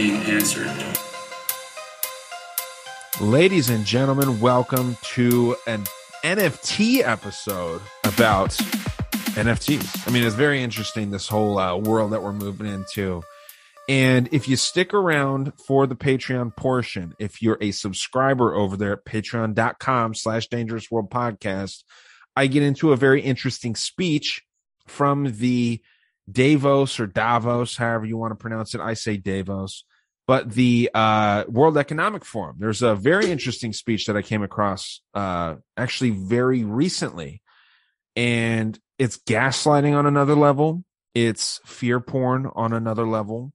Being answered. Ladies and gentlemen, welcome to an NFT episode about NFTs. I mean, it's very interesting, this whole uh, world that we're moving into. And if you stick around for the Patreon portion, if you're a subscriber over there at patreon.com slash dangerous world podcast, I get into a very interesting speech from the Davos or Davos, however you want to pronounce it. I say Davos, but the uh, World Economic Forum. There's a very interesting speech that I came across uh, actually very recently, and it's gaslighting on another level. It's fear porn on another level.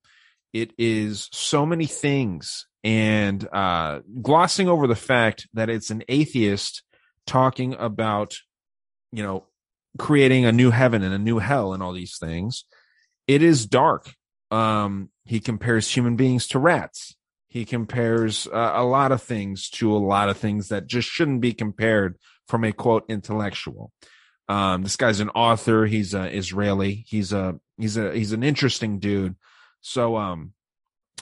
It is so many things, and uh, glossing over the fact that it's an atheist talking about you know, creating a new heaven and a new hell and all these things. It is dark. Um, he compares human beings to rats. He compares uh, a lot of things to a lot of things that just shouldn't be compared from a quote intellectual. Um, this guy's an author. He's a Israeli. He's a he's a he's an interesting dude. So um,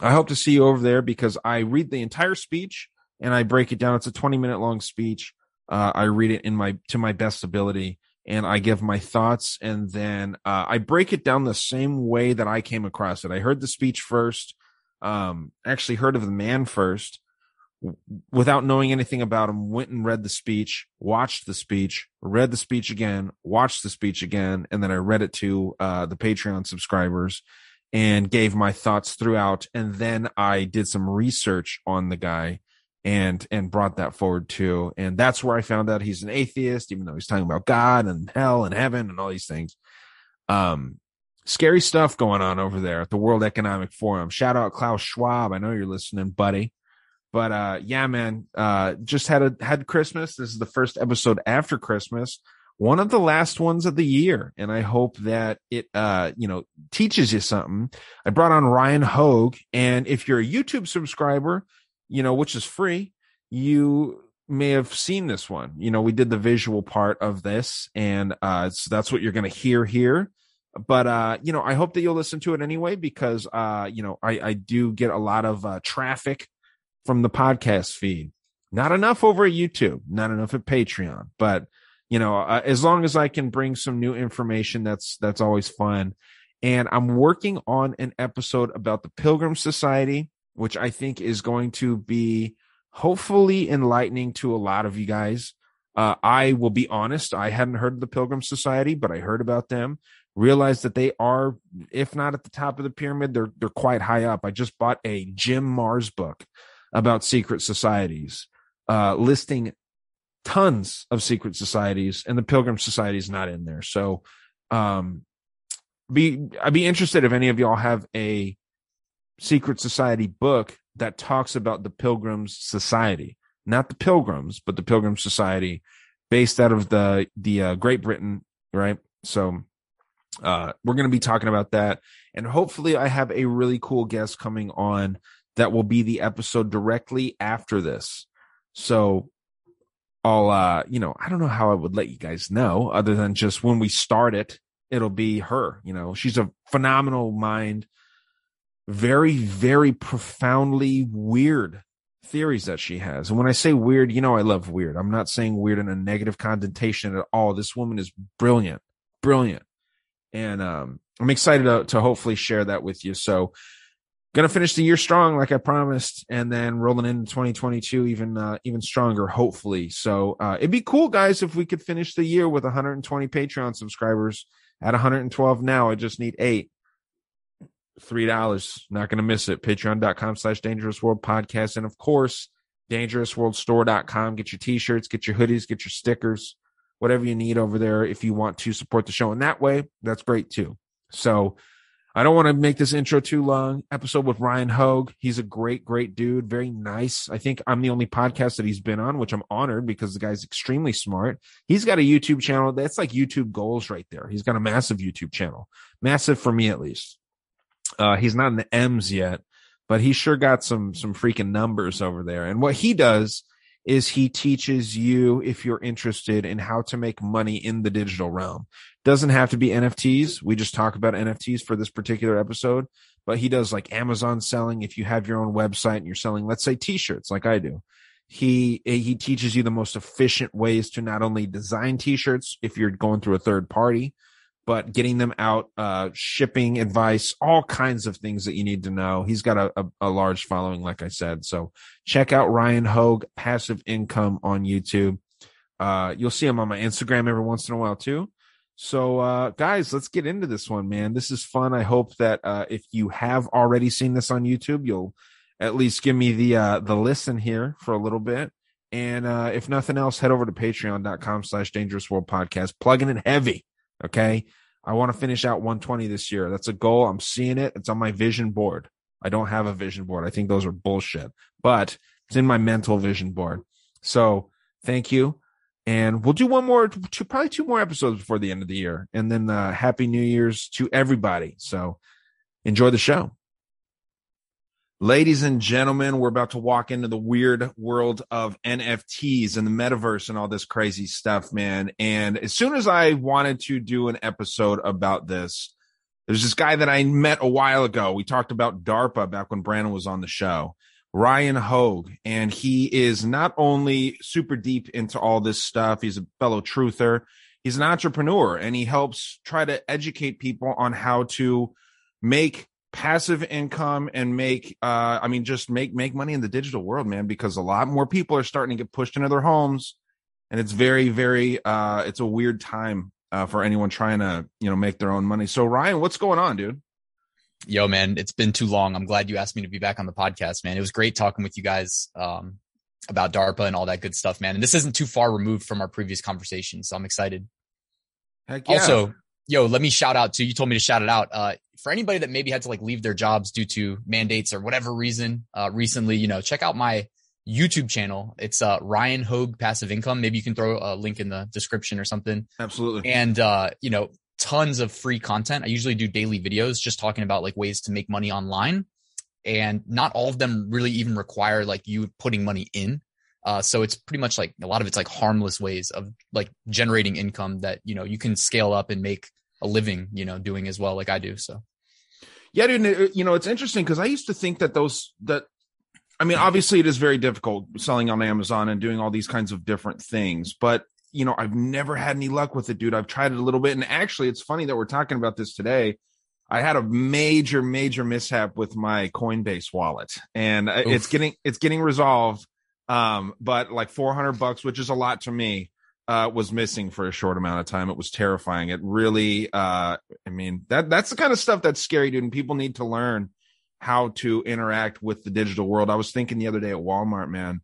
I hope to see you over there because I read the entire speech and I break it down. It's a 20 minute long speech. Uh, I read it in my to my best ability and I give my thoughts and then uh, I break it down the same way that I came across it. I heard the speech first, um, actually heard of the man first w- without knowing anything about him, went and read the speech, watched the speech, read the speech again, watched the speech again, and then I read it to uh, the Patreon subscribers and gave my thoughts throughout. And then I did some research on the guy and and brought that forward too. And that's where i found out he's an atheist even though he's talking about god and hell and heaven and all these things. Um scary stuff going on over there at the world economic forum. Shout out klaus schwab. I know you're listening buddy. But uh yeah man uh just had a had christmas. This is the first episode after christmas. One of the last ones of the year. And i hope that it uh you know teaches you something. I brought on ryan hogue and if you're a youtube subscriber you know, which is free, you may have seen this one. You know, we did the visual part of this, and uh, so that's what you're going to hear here. But uh, you know, I hope that you'll listen to it anyway because uh, you know, I, I do get a lot of uh, traffic from the podcast feed. Not enough over at YouTube, not enough at Patreon, but you know, uh, as long as I can bring some new information, that's that's always fun. And I'm working on an episode about the Pilgrim Society which I think is going to be hopefully enlightening to a lot of you guys. Uh, I will be honest, I hadn't heard of the Pilgrim Society, but I heard about them. Realized that they are, if not at the top of the pyramid, they're they're quite high up. I just bought a Jim Marrs book about secret societies, uh, listing tons of secret societies, and the Pilgrim Society is not in there. So, um, be I'd be interested if any of y'all have a secret society book that talks about the pilgrims society. Not the pilgrims but the pilgrim society based out of the the uh, great britain right? So uh we're going to be talking about that. And hopefully i have a really cool guest coming on that will be the episode directly after this. So I'll, uh, you know, I don't know how I would let you guys know other than just when we start it, it'll be her. You know, she's a phenomenal mind, very, very profoundly weird theories that she has. And when I say weird, you know, I love weird. I'm not saying weird in a negative connotation at all. This woman is brilliant, brilliant. And um, I'm excited to, to hopefully share that with you. So, gonna finish the year strong, like I promised, and then rolling into 2022 even uh, even stronger, hopefully. So uh, it'd be cool, guys, if we could finish the year with 120 Patreon subscribers. At 112 now, I just need eight. Three dollars, not gonna miss it. Patreon.com slash Dangerous World Podcast, and of course, DangerousWorldStore.com. Get your t-shirts, get your hoodies, get your stickers, whatever you need over there. If you want to support the show in that way, that's great too. So I don't want to make this intro too long. Episode with Ryan Hogue. He's a great, great dude. Very nice. I think I'm the only podcast that he's been on, which I'm honored because the guy's extremely smart. He's got a YouTube channel. That's like YouTube goals right there. He's got a massive YouTube channel. Massive for me, at least. Uh, he's not in the M's yet, but he sure got some, some freaking numbers over there. And what he does is he teaches you if you're interested in how to make money in the digital realm. Doesn't have to be NFTs. We just talk about NFTs for this particular episode, but he does like Amazon selling. If you have your own website and you're selling, let's say t-shirts like I do, he, he teaches you the most efficient ways to not only design t-shirts if you're going through a third party, but getting them out, uh, shipping advice, all kinds of things that you need to know. He's got a, a, a, large following, like I said. So check out Ryan Hogue, passive income on YouTube. Uh, you'll see him on my Instagram every once in a while too. So, uh, guys, let's get into this one, man. This is fun. I hope that, uh, if you have already seen this on YouTube, you'll at least give me the, uh, the listen here for a little bit. And, uh, if nothing else, head over to patreon.com slash dangerous world podcast, plugging it heavy. Okay. I want to finish out 120 this year. That's a goal. I'm seeing it. It's on my vision board. I don't have a vision board. I think those are bullshit, but it's in my mental vision board. So thank you and we'll do one more two probably two more episodes before the end of the year and then uh, happy new year's to everybody so enjoy the show ladies and gentlemen we're about to walk into the weird world of nfts and the metaverse and all this crazy stuff man. And as soon as i wanted to do an episode about this there's this guy that i met a while ago. We talked about darpa back when brandon was on the show Ryan Hogue, and he is not only super deep into all this stuff, he's a fellow truther, he's an entrepreneur, and he helps try to educate people on how to make passive income and make uh i mean just make make money in the digital world man because a lot more people are starting to get pushed into their homes and it's very very uh it's a weird time uh for anyone trying to you know make their own money so ryan what's going on dude yo, man, it's been too long. I'm glad you asked me to be back on the podcast, man. It was great talking with you guys um, about DARPA and all that good stuff, man. And this isn't too far removed from our previous conversation, so I'm excited. Heck yeah. Also, yo, let me shout out to you. Told me to shout it out. Uh, for anybody that maybe had to like leave their jobs due to mandates or whatever reason, uh, recently, you know, check out my YouTube channel. It's uh, Ryan Hogue Passive Income. Maybe you can throw a link in the description or something. Absolutely. And uh, you know, tons of free content. I usually do daily videos just talking about like ways to make money online. And not all of them really even require like you putting money in. Uh, so it's pretty much like a lot of it's like harmless ways of like generating income that, you know, you can scale up and make a living, you know, doing as well, like I do. So. Yeah, dude, you know, it's interesting because I used to think that those, that, I mean, obviously it is very difficult selling on Amazon and doing all these kinds of different things, but you know, I've never had any luck with it, dude. I've tried it a little bit. And actually, it's funny that we're talking about this today. I had a major, major mishap with my Coinbase wallet and Oof. it's getting, it's getting resolved. Um, but like 400 bucks, which is a lot to me, uh, was missing for a short amount of time. It was terrifying. It really, uh, I mean, that, that's the kind of stuff that's scary, dude. And people need to learn how to interact with the digital world. I was thinking the other day at Walmart, man,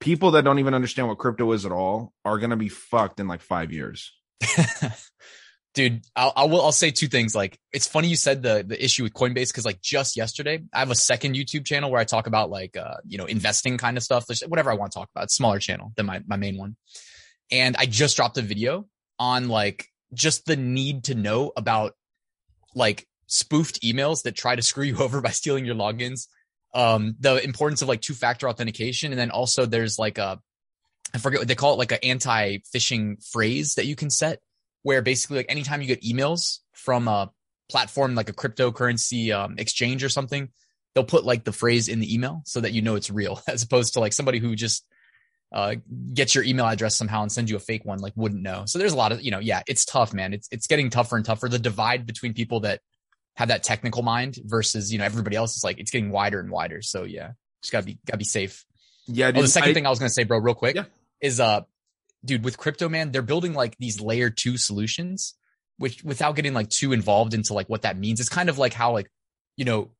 people that don't even understand what crypto is at all are going to be fucked in like five years. Dude, I'll, I will, I'll say two things. Like, it's funny you said the, the issue with Coinbase. Cause like just yesterday, I have a second YouTube channel where I talk about like, uh, you know, investing kind of stuff, whatever I want to talk about. smaller channel than my, my main one. And I just dropped a video on like just the need to know about like spoofed emails that try to screw you over by stealing your logins um, the importance of like two factor authentication. And then also there's like a, I forget what they call it, like an anti-phishing phrase that you can set, where basically like anytime you get emails from a platform like a cryptocurrency um, exchange or something, they'll put like the phrase in the email so that you know it's real, as opposed to like somebody who just uh, gets your email address somehow and sends you a fake one, like wouldn't know. So there's a lot of you know, yeah, it's tough, man. It's it's getting tougher and tougher. The divide between people that have that technical mind versus you know everybody else is like it's getting wider and wider. So yeah, just gotta be gotta be safe. Yeah. Oh, the second I- thing I was gonna say, bro, real quick, Yeah. is uh, dude, with crypto, man, they're building like these layer two solutions, which without getting like too involved into like what that means. It's kind of like how like, you know,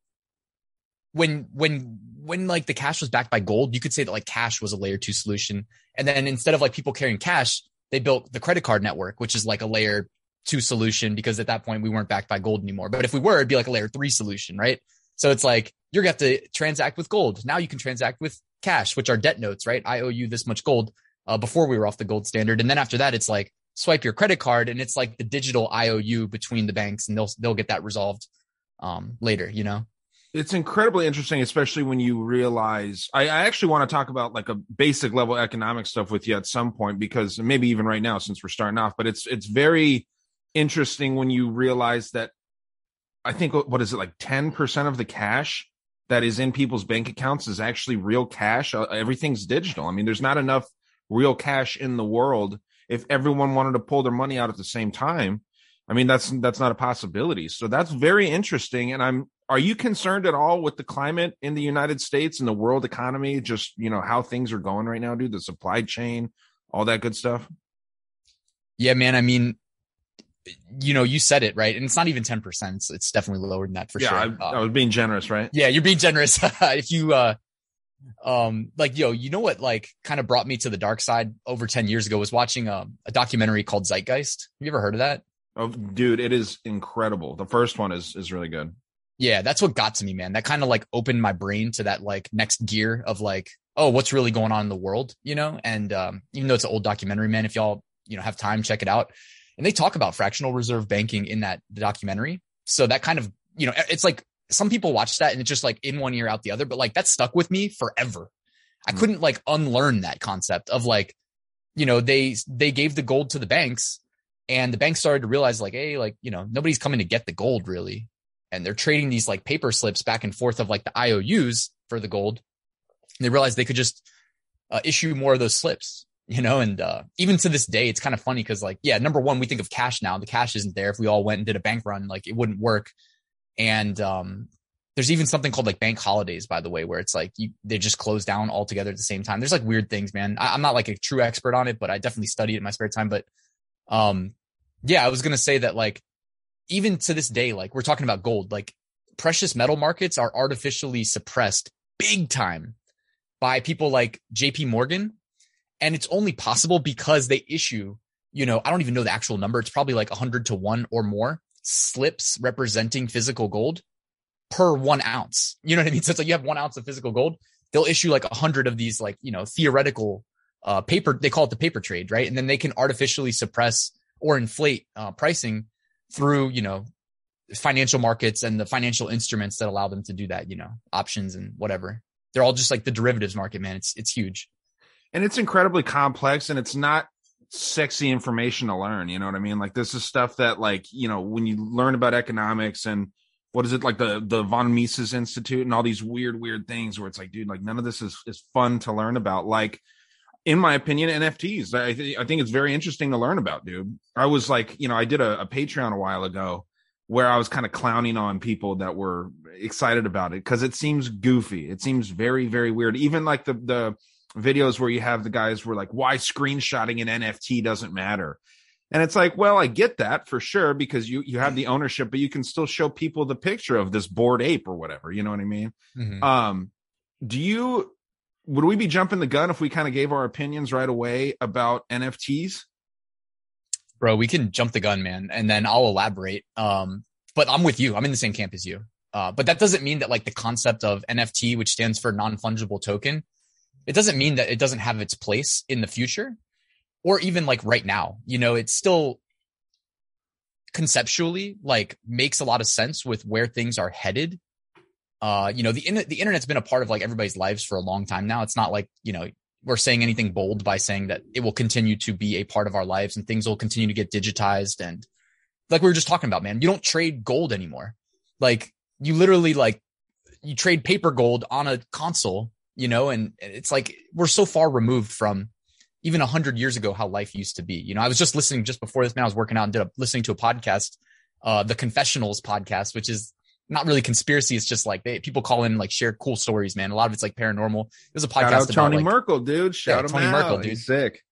when when when like the cash was backed by gold, you could say that like cash was a layer two solution, and then instead of like people carrying cash, they built the credit card network, which is like a layer two solution because at that point we weren't backed by gold anymore. But if we were, it'd be like a layer three solution, right? So it's like you're gonna have to transact with gold. Now you can transact with cash, which are debt notes, right? I owe you this much gold uh, before we were off the gold standard, and then after that, it's like swipe your credit card, and it's like the digital IOU between the banks, and they'll they'll get that resolved um, later. You know? it's incredibly interesting, especially when you realize. I, I actually want to talk about like a basic level economic stuff with you at some point because maybe even right now since we're starting off. But it's it's very interesting when you realize that. I think what is it like ten percent of the cash that is in people's bank accounts is actually real cash. Uh, Everything's digital. I mean, there's not enough real cash in the world. If everyone wanted to pull their money out at the same time, I mean that's that's not a possibility. So that's very interesting. And I'm are you concerned at all with the climate in the United States and the world economy? Just you know how things are going right now, dude. The supply chain, all that good stuff. Yeah, man. I mean, you know, you said it right, and it's not even ten percent. It's, it's definitely lower than that for yeah, sure. I, Um, I was being generous, right? yeah you're being generous if you uh um like yo you know what like kind of brought me to the dark side over 10 years ago was watching um, a documentary called zeitgeist. Have you ever heard of that? Oh, dude, it is incredible. The first one is is really good. yeah that's what got to me man. That kind of like opened my brain to that like next gear of like oh what's really going on in the world you know? And um even though it's an old documentary man if y'all you know have time check it out. And they talk about fractional reserve banking in that documentary. So that kind of you know it's like some people watch that and it's just like in one ear out the other but like that stuck with me forever. I Hmm. couldn't like unlearn that concept of like you know they they gave the gold to the banks and the banks started to realize like hey like you know nobody's coming to get the gold really. And they're trading these like paper slips back and forth of like the ious for the gold. And they realized they could just uh, issue more of those slips you know and uh, even to this day it's kind of funny because like yeah number one we think of cash now. The cash isn't there. If we all went and did a bank run like it wouldn't work and um there's even something called like bank holidays by the way where it's like you they just close down altogether at the same time. There's like weird things man. I, i'm not like a true expert on it but i definitely study it in my spare time. But um yeah i was gonna say that like even to this day like we're talking about gold. Like precious metal markets are artificially suppressed big time by people like jp morgan. And it's only possible because they issue you know i don't even know the actual number. It's probably like 100 to 1 or more slips representing physical gold per one ounce. You know what i mean? So it's like you have one ounce of physical gold. They'll issue like a 100 of these like you know theoretical uh paper they call it the paper trade right? And then they can artificially suppress or inflate uh, pricing through you know financial markets and the financial instruments that allow them to do that you know options and whatever. They're all just like the derivatives market man. It's it's huge. And it's incredibly complex and it's not sexy information to learn you know what i mean? Like this is stuff that like you know when you learn about economics and what is it like the the von mises institute and all these weird weird things where it's like dude like none of this is is fun to learn about. Like in my opinion nfts i, th- I think it's very interesting to learn about dude. I was like you know i did a, a patreon a while ago where i was kind of clowning on people that were excited about it because it seems goofy. It seems very very weird. Even like the the videos where you have the guys were like why screenshotting an nft doesn't matter? And it's like well i get that for sure because you you have the ownership but you can still show people the picture of this bored ape or whatever you know what i mean? Um do you would we be jumping the gun if we kind of gave our opinions right away about nfts bro we can jump the gun man and then i'll elaborate um but i'm with you. I'm in the same camp as you. Uh but that doesn't mean that like the concept of nft which stands for non-fungible token it doesn't mean that it doesn't have its place in the future or even like right now. You know it's still conceptually like makes a lot of sense with where things are headed. Uh you know the the internet's been a part of like everybody's lives for a long time now. It's not like you know we're saying anything bold by saying that it will continue to be a part of our lives and things will continue to get digitized and like we were just talking about, man, you don't trade gold anymore. Like you literally like you trade paper gold on a console, you know, and it's like we're so far removed from even a hundred years ago how life used to be. You know, I was just listening just before this man, I was working out and did a, listening to a podcast, uh, the Confessionals podcast, which is not really conspiracy. It's just like they, people call in like share cool stories, man. A lot of it's like paranormal. There's a podcast Shout out about Tony like, Merkel, dude. Shout Yeah, Tony out. Merkel, dude. He's sick.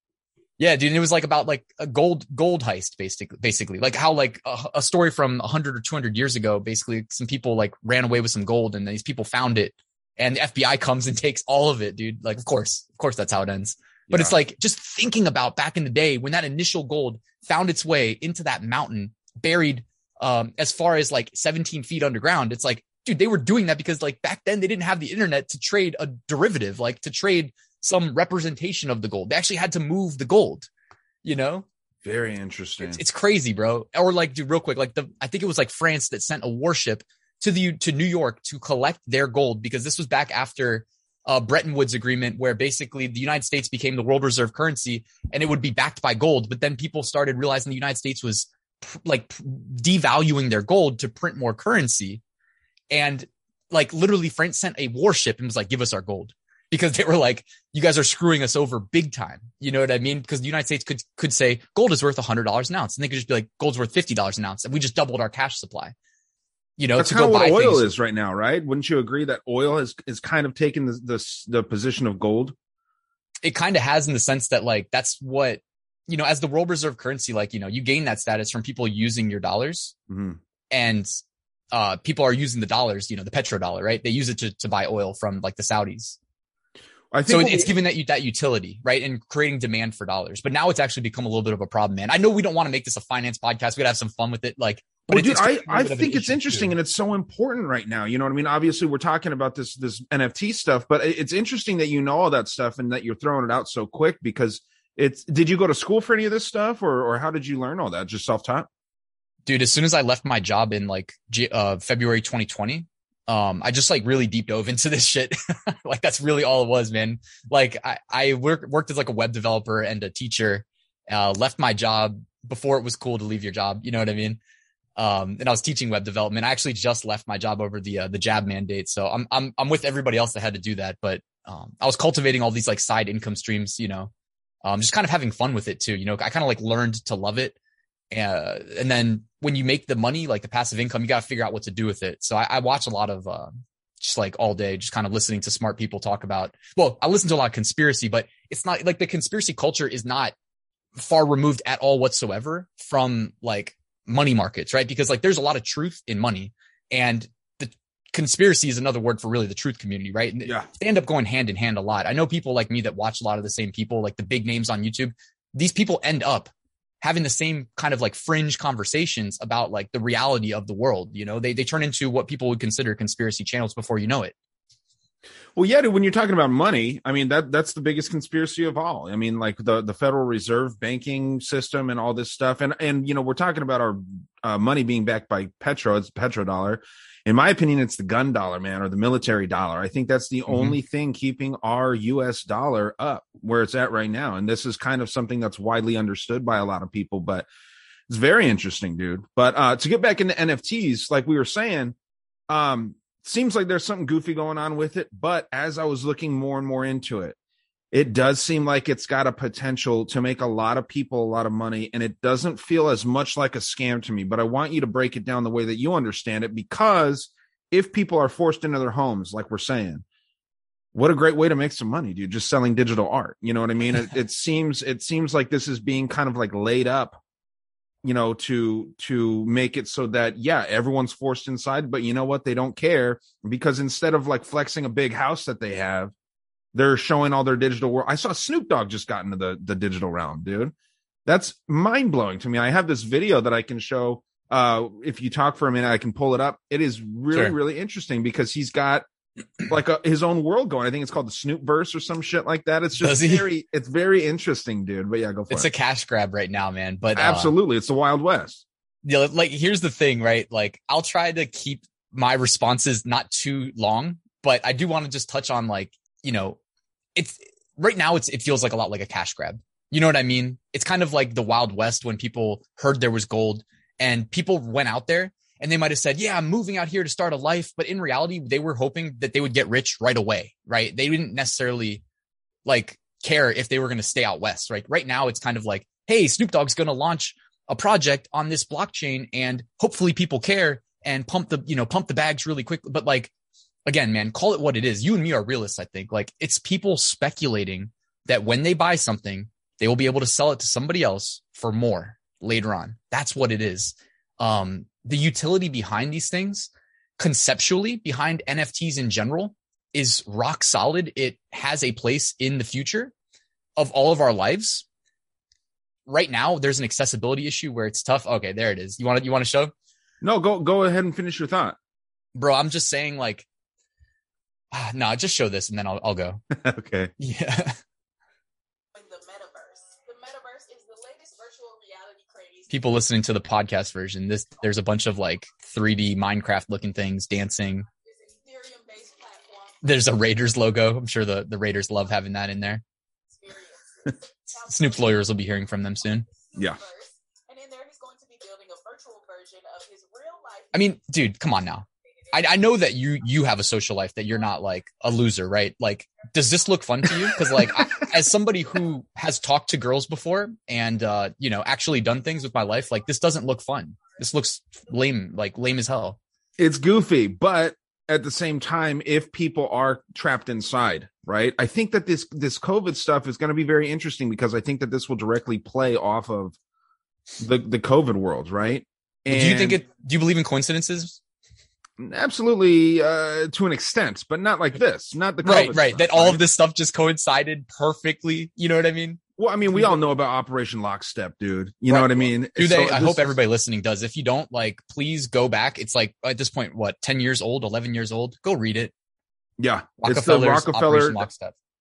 Yeah, dude. And it was like about like a gold gold heist, basically. Basically, like how like a, a story from 100 or 200 years ago. Basically, some people like ran away with some gold, and these people found it, and the FBI comes and takes all of it, dude. Like, of course, of course, that's how it ends. But it's like just thinking about back in the day when that initial gold found its way into that mountain, buried um as far as like 17 feet underground. It's like, dude, they were doing that because like back then they didn't have the internet to trade a derivative, like to trade some representation of the gold. They actually had to move the gold, you know? Very interesting. It's, it's crazy, bro. Or like, dude, real quick, like the I think it was like France that sent a warship to the to New York to collect their gold because this was back after uh, Bretton Woods agreement, where basically the United States became the world reserve currency and it would be backed by gold. But then people started realizing the United States was pr- like pr- devaluing their gold to print more currency, and like literally France sent a warship and was like, "Give us our gold." Because they were like, you guys are screwing us over big time. You know what I mean? Because the United States could could say gold is worth hundred dollars an ounce, and they could just be like, gold's worth fifty dollars an ounce, and we just doubled our cash supply. You know, That's to kind of what buy oil things. is right now, right? Wouldn't you agree that oil is is kind of taken the the, the position of gold? It kind of has in the sense that like that's what you know, as the world reserve currency, like you know, you gain that status from people using your dollars, Mhm. and uh, people are using the dollars. You know, the petrodollar, right? They use it to to buy oil from like the Saudis. I think So what it's we- giving that you that utility, right, and creating demand for dollars. But now it's actually become a little bit of a problem, man. I know we don't want to make this a finance podcast. We gotta have some fun with it, like. But Well, dude, I, I bit of an think it's interesting too. and it's so important right now. You know what I mean? Obviously, we're talking about this this NFT stuff, but it's interesting that you know all that stuff and that you're throwing it out so quick because it's. Did you go to school for any of this stuff, or or how did you learn all that? Just self taught? dude as soon as i left my job in like uh february 2020 um i just like really deep dove into this shit like that's really all it was man like i i work, worked as like a web developer and a teacher uh left my job before it was cool to leave your job you know what i mean um and i was teaching web development. I actually just left my job over the uh, the jab mandate. So i'm i'm i'm with everybody else that had to do that. But um i was cultivating all these like side income streams you know um just kind of having fun with it too you know. I kind of like learned to love it. Uh, and then when you make the money, like the passive income, you got to figure out what to do with it. So I, I watch a lot of, uh, just like all day, just kind of listening to smart people talk about, well, I listen to a lot of conspiracy, but it's not like the conspiracy culture is not far removed at all whatsoever from like money markets, right? Because like there's a lot of truth in money and the conspiracy is another word for really the truth community, right? And Yeah. they end up going hand in hand a lot. I know people like me that watch a lot of the same people, like the big names on YouTube. These people end up having the same kind of like fringe conversations about like the reality of the world. You know, they they turn into what people would consider conspiracy channels before you know it. Well, yeah, dude, when you're talking about money, I mean that that's the biggest conspiracy of all. I mean, like the the Federal Reserve banking system and all this stuff, and and you know we're talking about our uh, money being backed by petro. It's petrodollar. In my opinion, it's the gun dollar, man, or the military dollar. I think that's the Mhm. only thing keeping our U.S. dollar up where it's at right now. And this is kind of something that's widely understood by a lot of people, but it's very interesting, dude. But uh, to get back into NFTs, like we were saying, um, seems like there's something goofy going on with it. But as I was looking more and more into it, it does seem like it's got a potential to make a lot of people a lot of money. And it doesn't feel as much like a scam to me. But I want you to break it down the way that you understand it because if people are forced into their homes, like we're saying, what a great way to make some money, dude, just selling digital art. You know what I mean? It, it seems it seems like this is being kind of like laid up you know to to make it so that yeah everyone's forced inside but you know what? They don't care because instead of like flexing a big house that they have they're showing all their digital world i saw snoop dogg just got into the the digital realm dude. That's mind-blowing to me. I have this video that i can show uh if you talk for a minute i can pull it up. It is really Sure. really interesting because he's got like a, his own world going i think it's called the snoop verse or some shit like that it's just very it's very interesting dude but yeah go for It's it It's a cash grab right now, man. But uh, absolutely it's the wild west yeah, like here's the thing, right? Like I'll try to keep my responses not too long, but I do want to just touch on like, you know, it's right now it's it feels like a lot like a cash grab. You know what I mean? It's kind of like the Wild West when people heard there was gold and people went out there and they might have said, "Yeah, I'm moving out here to start a life," but in reality, they were hoping that they would get rich right away, right? They didn't necessarily like care if they were going to stay out west, right? Right now, it's kind of like, "Hey, Snoop Dogg's going to launch a project on this blockchain, and hopefully people care and pump the you know pump the bags really quickly." But like again, man, call it what it is. You and me are realists, I think. Like it's people speculating that when they buy something, they will be able to sell it to somebody else for more later on. That's what it is. Um, the utility behind these things, conceptually behind NFTs in general, is rock solid. It has a place in the future of all of our lives. Right now, there's an accessibility issue where it's tough. Okay, there it is. You want to you want to show? No, go go ahead and finish your thought. Bro, I'm just saying like ah, no, just show this and then I'll I'll go. okay. Yeah. People listening to the podcast version, this there's a bunch of like 3D Minecraft looking things dancing. It's an Ethereum-based platform. There's a Raiders logo. I'm sure the, the Raiders love having that in there. Experiences. Snoop's lawyers will be hearing from them soon. Yeah. And in there, he's going to be building a virtual version of his real life. I mean, dude, come on now. I, I know that you you have a social life that you're not like a loser, right? Like, does this look fun to you? Because like, I, as somebody who has talked to girls before and uh, you know actually done things with my life, like this doesn't look fun. This looks lame, like lame as hell. It's goofy, but at the same time, if people are trapped inside, right? I think that this this COVID stuff is going to be very interesting because I think that this will directly play off of the the COVID world, right? do you think it? Do you believe in coincidences? Absolutely uh to an extent but not like this not the Right, right. stuff, That all right? of this stuff just coincided perfectly. You know what I mean? well i mean we all know about operation lockstep dude you know what i mean Do So they? I hope everybody listening does. If you don't, like, please go back. It's like at this point, what, 10 years old, 11 years old? Go read it. yeah it's the rockefeller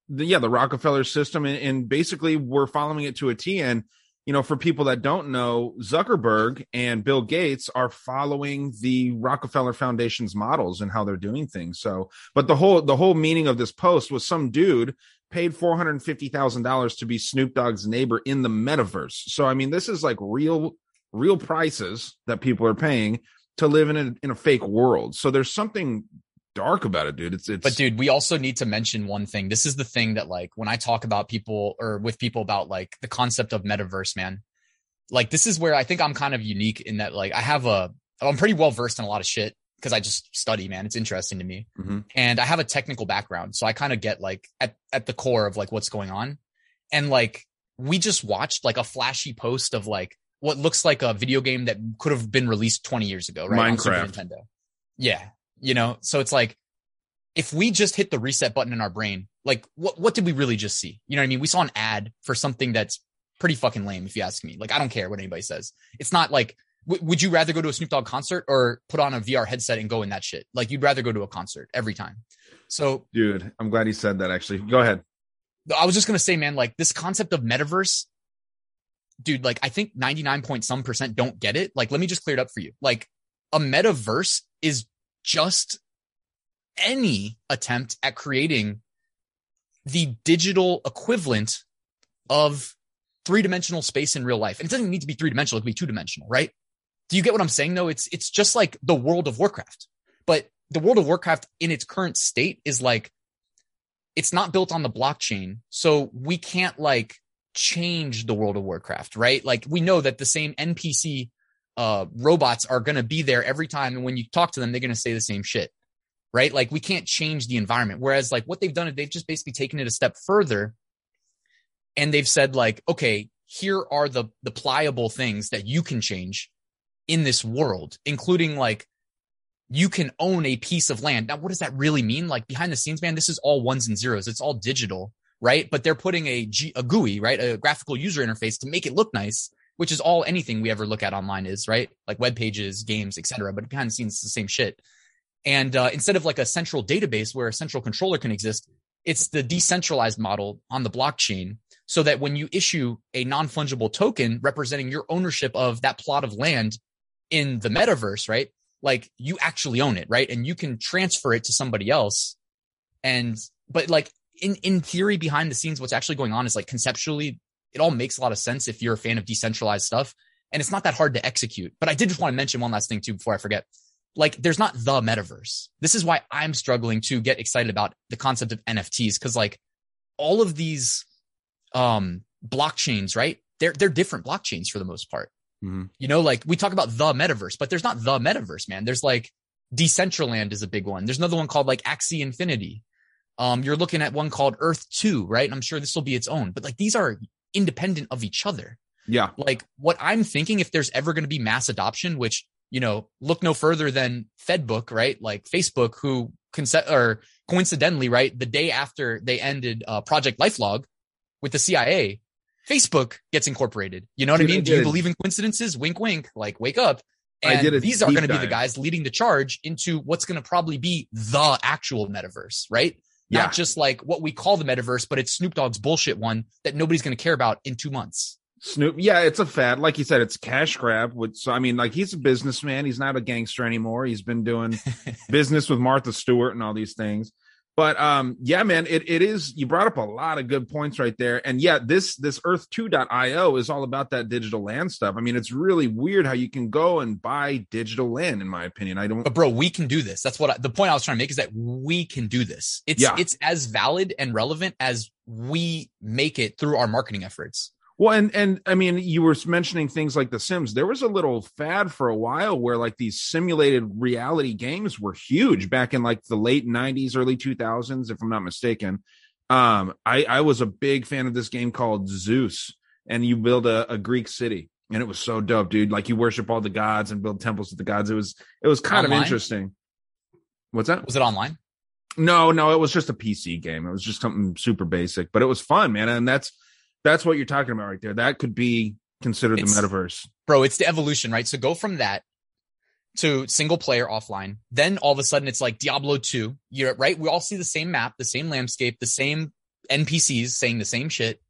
the, yeah the rockefeller system and, and basically we're following it to a t and you know for people that don't know zuckerberg and bill gates are following the rockefeller foundation's models and how they're doing things. So but the whole the whole meaning of this post was some dude paid $450000 to be snoop dogg's neighbor in the metaverse. So i mean this is like real real prices that people are paying to live in a in a fake world. So there's something dark about it dude it's it's But dude, we also need to mention one thing. This is the thing that like when I talk about people or with people about like the concept of metaverse, man. Like this is where I think I'm kind of unique in that like I have a I'm pretty well versed in a lot of shit because I just study, man. It's interesting to me. Mhm. And I have a technical background, so I kind of get like at at the core of like what's going on. And like we just watched like a flashy post of like what looks like a video game that could have been released 20 years ago, right? Minecraft. Nintendo. Yeah. You know, so it's like if we just hit the reset button in our brain, like what what did we really just see? You know what I mean? We saw an ad for something that's pretty fucking lame, if you ask me. Like I don't care what anybody says. It's not like w- would you rather go to a Snoop Dogg concert or put on a VR headset and go in that shit? Like you'd rather go to a concert every time. So dude i'm glad he said that actually go ahead I was just gonna say, man, like this concept of metaverse, dude, like I think 99 point some percent don't get it. Like, let me just clear it up for you. Like a metaverse is just any attempt at creating the digital equivalent of three dimensional space in real life. And it doesn't need to be three dimensional, it can be two dimensional, right? Do you get what I'm saying though? It's it's just like the World of Warcraft. But the World of Warcraft in its current state is like it's not built on the blockchain. So we can't like change the World of Warcraft, right? Like we know that the same NPC uh robots are going to be there every time and when you talk to them they're going to say the same shit. Right? Like we can't change the environment. Whereas like what they've done is they've just basically taken it a step further and they've said like, okay, here are the the pliable things that you can change in this world, including like you can own a piece of land. Now, what does that really mean? Like behind the scenes, man, this is all ones and zeros. It's all digital, right? But they're putting a, G, a GUI, right? A graphical user interface to make it look nice, which is all anything we ever look at online is, right? Like web pages, games, etc. But behind the scenes, it's the same shit. And uh, instead of like a central database where a central controller can exist, it's the decentralized model on the blockchain so that when you issue a non-fungible token representing your ownership of that plot of land in the metaverse, right? Like you actually own it, right? And you can transfer it to somebody else. And, but like in in theory behind the scenes what's actually going on is like conceptually it all makes a lot of sense if you're a fan of decentralized stuff. And it's not that hard to execute. But i did just want to mention one last thing too before i forget. Like there's not the metaverse. This is why i'm struggling to get excited about the concept of nfts because like all of these um blockchains right? They're they're different blockchains for the most part. Mhm. you know like we talk about the metaverse but there's not the metaverse man. There's like decentraland is a big one. There's another one called like axie infinity. Um, you're looking at one called Earth 2, right? And I'm sure this will be its own, but like these are independent of each other. Yeah. Like what I'm thinking, if there's ever going to be mass adoption, which, you know, look no further than Fedbook, right? Like Facebook, who conce- or coincidentally, right? The day after they ended uh, Project Lifelog with the CIA, Facebook gets incorporated. You know what Dude, I I mean? Do you believe in coincidences? Wink, wink. Like wake up. I And did these are going to be the guys leading the charge into what's going to probably be the actual metaverse, right? Yeah. Not just like what we call the metaverse, but it's Snoop Dogg's bullshit one that nobody's going to care about in two months. Snoop, yeah, it's a fad. Like you said, it's cash grab. With so, I mean, like he's a businessman. He's not a gangster anymore. He's been doing business with Martha Stewart and all these things. But um, yeah, man, it, it is. You brought up a lot of good points right there. And yeah, this this Earth 2.io is all about that digital land stuff. I mean, it's really weird how you can go and buy digital land. In my opinion, I don't. But bro, we can do this. That's what I, the point I was trying to make is that we can do this. It's Yeah. it's as valid and relevant as we make it through our marketing efforts. Well, and and I mean, you were mentioning things like The Sims. There was a little fad for a while where like these simulated reality games were huge back in like the late '90s, early 2000s, if I'm not mistaken. Um, I I was a big fan of this game called Zeus, and you build a, a Greek city, and it was so dope, dude. Like you worship all the gods and build temples to the gods. It was it was kind of interesting. What's that? Was it online? No, no, it was just a PC game. It was just something super basic, but it was fun, man. And that's that's what you're talking about right there. That could be considered It's- the metaverse. Bro, it's the evolution, right? So go from that to single player offline. Then all of a sudden it's like Diablo 2. You're right. We all see the same map, the same landscape, the same NPCs saying the same shit,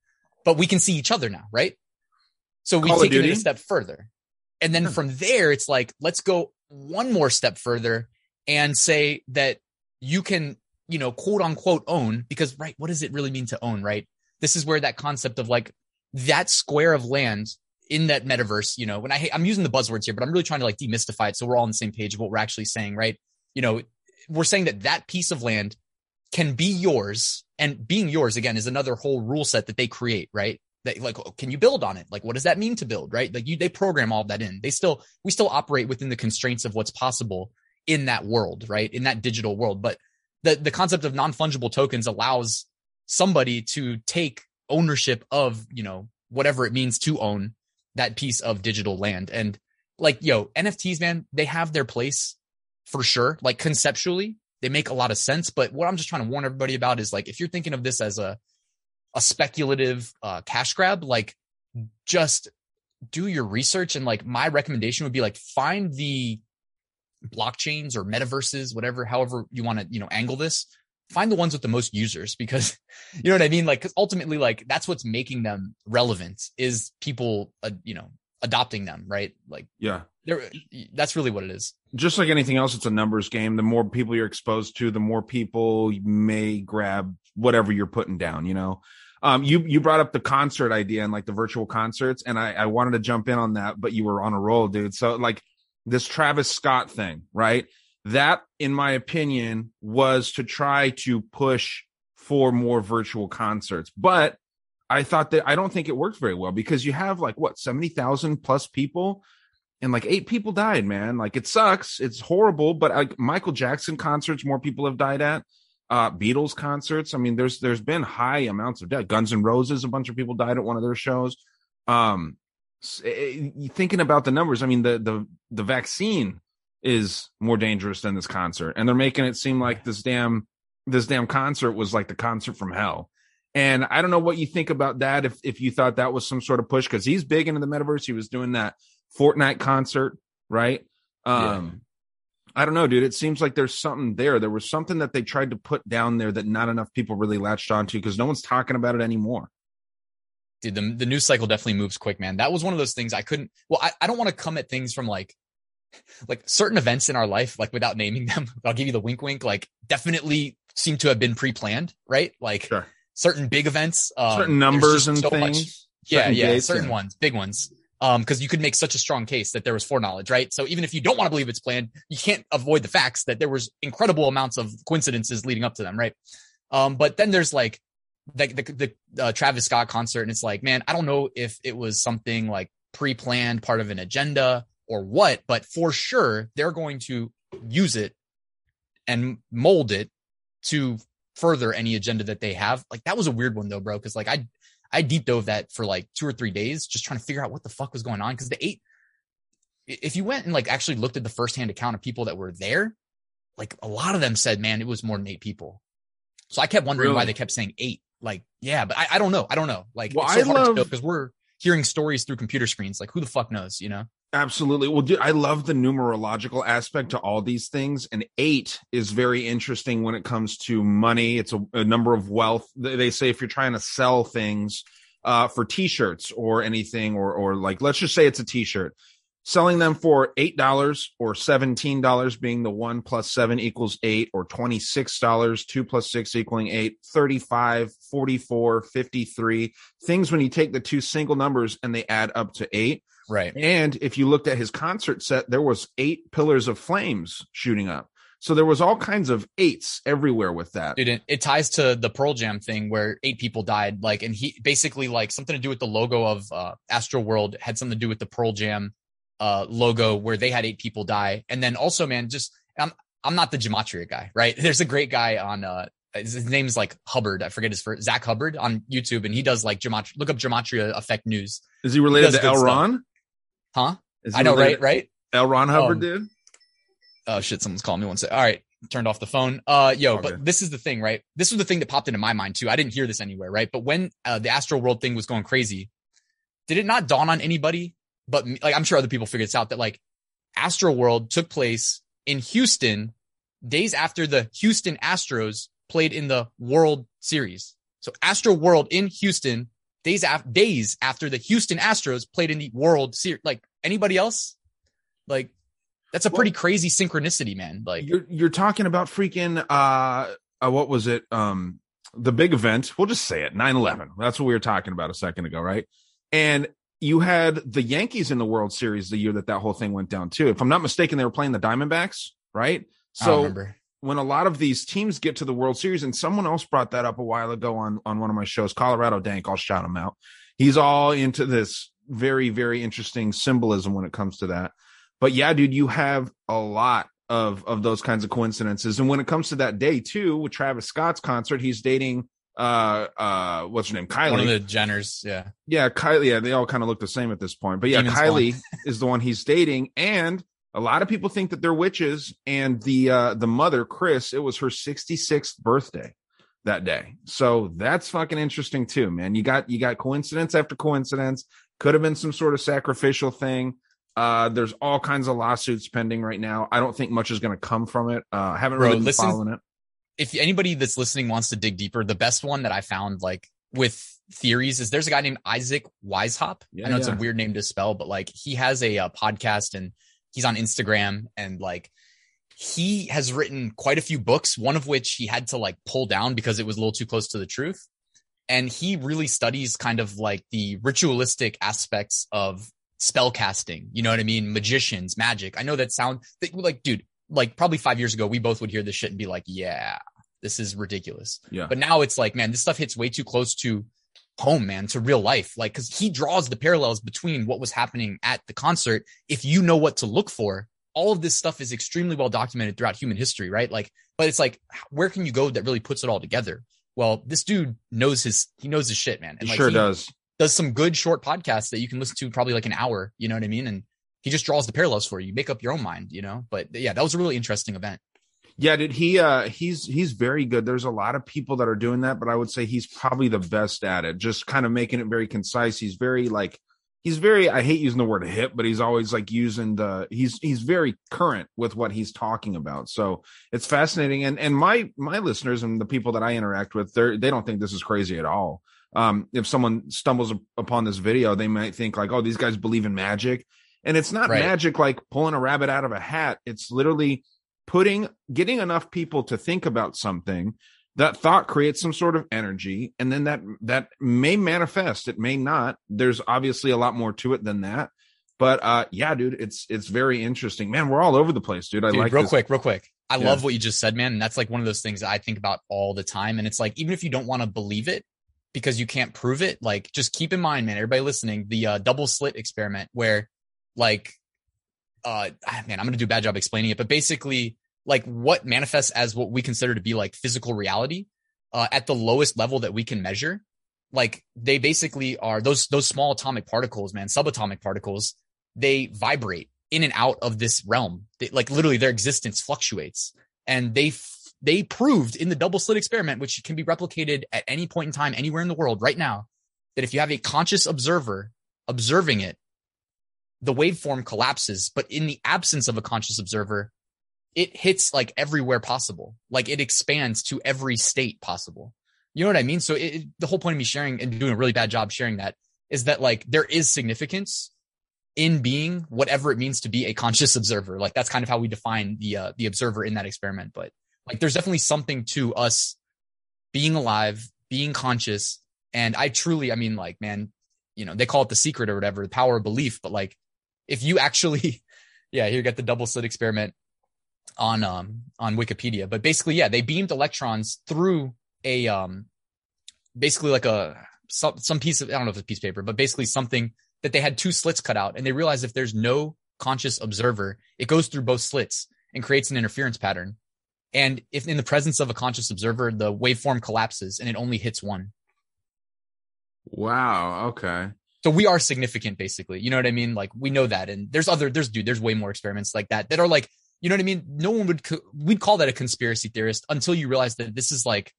but we can see each other now, right? So we've Call taken it a step further. And then Yeah. from there, it's like, let's go one more step further and say that you can, you know, quote unquote own because, right, what does it really mean to own, right? This is where that concept of like that square of land in that metaverse, you know, when I I'm using the buzzwords here, but I'm really trying to like demystify it so we're all on the same page of what we're actually saying, right? You know, we're saying that that piece of land can be yours and being yours again is another whole rule set that they create, right? That like, oh, can you build on it? Like, what does that mean to build, right? Like you, they program all that in. They still, we still operate within the constraints of what's possible in that world, right? In that digital world. But the, the concept of non-fungible tokens allows somebody to take ownership of, you know, whatever it means to own that piece of digital land. And like, yo, NFTs, man, they have their place for sure. Like conceptually, they make a lot of sense. But what I'm just trying to warn everybody about is like, if you're thinking of this as a, a speculative uh, cash grab, like just do your research. And like my recommendation would be like, find the blockchains or metaverses, whatever, however you want to, you know, angle this, find the ones with the most users because you know what I mean? Like, cause ultimately, like that's what's making them relevant is people, uh, you know, adopting them, right? Like Yeah. that's really what it is. Just like anything else, it's a numbers game. The more people you're exposed to, the more people may grab whatever you're putting down, you know? Um, you you brought up the concert idea and like the virtual concerts, and I, I wanted to jump in on that, but you were on a roll, dude. So like this Travis Scott thing, right? That, in my opinion, was to try to push for more virtual concerts. But I thought that I don't think it worked very well because you have like what seventy thousand plus people, and like eight people died. Man, like it sucks. It's horrible. But like Michael Jackson concerts, more people have died at. Uh, Beatles concerts. I mean, there's there's been high amounts of death. Guns and Roses, a bunch of people died at one of their shows. Um, eh, eh, thinking about the numbers, I mean, the the the vaccine is more dangerous than this concert, and they're making it seem like this damn this damn concert was like the concert from hell. And I don't know what you think about that. If if you thought that was some sort of push, because he's big into the metaverse. He was doing that Fortnite concert, right? Um, I don't know, dude. It seems like there's something there. There was something that they tried to put down there that not enough people really latched onto because no one's talking about it anymore. Dude, the, the news cycle definitely moves quick, man. That was one of those things I couldn't, well, I, I don't want to come at things from like, like certain events in our life, like without naming them, I'll give you the wink wink, like definitely seem to have been pre-planned, right? Like Sure. certain big events, um, Certain numbers and so much- things. yeah, yeah, dates, certain yeah. ones, big ones. Um, because you could make such a strong case that there was foreknowledge, right? So even if you don't want to believe it's planned, you can't avoid the facts that there was incredible amounts of coincidences leading up to them, right? Um, but then there's like the the, the uh, Travis Scott concert, and it's like, man, I don't know if it was something like pre-planned, part of an agenda or what, but for sure they're going to use it and mold it to further any agenda that they have. Like that was a weird one though, bro. Cause like I, I deep dove that for like two or three days, just trying to figure out what the fuck was going on. Cause the eight, if you went and like actually looked at the firsthand account of people that were there, like a lot of them said, man, it was more than eight people. So I kept wondering why they kept saying eight. Like, yeah, but I, I don't know. I don't know. Like, Well, it's so I hard to love- know because we're hearing stories through computer screens. Like, who the fuck knows? You know? Absolutely. Well, dude, I love the numerological aspect to all these things. And eight is very interesting when it comes to money. It's a, a number of wealth. They say if you're trying to sell things uh, for t-shirts or anything, or, or like, let's just say it's a t-shirt, selling them for $8 or $17 being the one plus seven equals eight or $26, two plus six equaling eight, 35, 44, 53 things when you take the two single numbers and they add up to eight. Right. And if you looked at his concert set, there was eight pillars of flames shooting up. So there was all kinds of eights everywhere with that. Dude, it, it ties to the Pearl Jam thing where eight people died. Like, and he basically like something to do with the logo of uh, Astro World had something to do with the Pearl Jam uh, logo where they had eight people die. And then also, man, just I'm I'm not the gematria guy, right? There's a great guy on uh his name's like Hubbard. I forget his first Zach Hubbard on YouTube, and he does like gematria. Look up gematria effect news, Is he related does to good L. stuff. Ron? huh? Is he I know, right? Right? L. Ron Hubbard Um, did? oh shit, someone's calling me one sec. All right, turned off the phone. Uh, yo, Okay. but this is the thing, right? This was the thing that popped into my mind too. I didn't hear this anywhere, right? But when uh, the Astro World thing was going crazy, did it not dawn on anybody? But like, I'm sure other people figured this out that like Astro World took place in Houston days after the Houston Astros played in the World Series. So Astro World in Houston days after days after the Houston Astros played in the World Series. Like anybody else, like that's a pretty crazy synchronicity, man. Like You're you're talking about freaking uh, uh what was it? Um the big event. We'll just say it, 9-11. That's what we were talking about a second ago, right? And you had the Yankees in the World Series the year that that whole thing went down too. If I'm not mistaken, they were playing the Diamondbacks, right? So when a lot of these teams get to the World Series, and someone else brought that up a while ago on on one of my shows, Colorado Dank, I'll shout him out. He's all into this very very interesting symbolism when it comes to that. But yeah, dude, you have a lot of of those kinds of coincidences, and when it comes to that day too, with Travis Scott's concert, he's dating uh uh what's her name kylie One of the Jenners, yeah. yeah, Kylie. Yeah, they all kind of look the same at this point. But yeah, Demon Kylie is the one he's dating, and a lot of people think that they're witches. And the uh the mother, Kris, it was her 66th birthday that day. So that's fucking interesting too, man. You got you got coincidence after coincidence. Could have been some sort of sacrificial thing. Uh, there's all kinds of lawsuits pending right now. I don't think much is going to come from it. Uh, I haven't Bro, really been listen- following it. If anybody that's listening wants to dig deeper, the best one that I found like with theories is there's a guy named Isaac Weishaupt. Yeah, I know it's a weird name to spell, but like he has a, uh podcast and he's on Instagram and like he has written quite a few books, one of which he had to like pull down because it was a little too close to the truth. And he really studies kind of like the ritualistic aspects of spell casting. You know what I mean? Magicians, magic. I know that sound like, dude, like probably five years ago, we both would hear this shit and be like, yeah, this is ridiculous. Yeah. But now it's like, man, this stuff hits way too close to home, man, to real life. Like, cause he draws the parallels between what was happening at the concert. If you know what to look for, all of this stuff is extremely well documented throughout human history, right? Like, but it's like, where can you go that really puts it all together? Well, this dude knows his, he knows his shit, man. He like, sure does. does some good short podcasts that you can listen to probably like an hour, you know what I mean? And he just draws the parallels for you. You make up your own mind, you know? But yeah, that was a really interesting event. Yeah, dude, he uh he's he's very good. There's a lot of people that are doing that, but I would say he's probably the best at it. Just kind of making it very concise. He's very like he's very I hate using the word hip, but he's always like using the he's he's very current with what he's talking about. So it's fascinating. And and my my listeners and the people that I interact with, they're they don't think this is crazy at all. Um, if someone stumbles upon this video, they might think like, oh, these guys believe in magic. And it's not Right. magic like pulling a rabbit out of a hat. It's literally putting getting enough people to think about something that thought creates some sort of energy and then that that may manifest it may not there's obviously a lot more to it than that but uh yeah dude it's it's very interesting man we're all over the place dude i Dude, like real this. quick, real quick. I Yeah. love what you just said, man. And that's like one of those things I think about all the time. And it's like, even if you don't want to believe it because you can't prove it, like just keep in mind, man, everybody listening, the uh, double slit experiment where like, uh, ah, man, I'm to do a bad job explaining it, but basically like what manifests as what we consider to be like physical reality, uh, at the lowest level that we can measure, like they basically are those, those small atomic particles, man, subatomic particles, they vibrate in and out of this realm. They, like literally their existence fluctuates and they, f- they proved in the double slit experiment, which can be replicated at any point in time, anywhere in the world right now, that if you have a conscious observer observing it, the waveform collapses. But in the absence of a conscious observer, it hits like everywhere possible. Like it expands to every state possible. You know what I mean? So it, the whole point of me sharing and doing a really bad job sharing that is that like there is significance in being whatever it means to be a conscious observer. Like that's kind of how we define the uh, the observer in that experiment. But like there's definitely something to us being alive, being conscious, and I truly, I mean, like, man, you know, they call it the secret or whatever, the power of belief. But like, if you actually, yeah, here you got the double slit experiment on um on Wikipedia. But basically, yeah, they beamed electrons through a um basically like a some some piece of I don't know if it's a piece of paper, but basically something that they had two slits cut out, and they realized if there's no conscious observer, it goes through both slits and creates an interference pattern. And if in the presence of a conscious observer, the waveform collapses and it only hits one. wow okay So we are significant, basically. You know what I mean? Like we know that, and there's other, there's dude, there's way more experiments like that that are like, you know what I mean? No one would, co- we'd call that a conspiracy theorist until you realize that this is like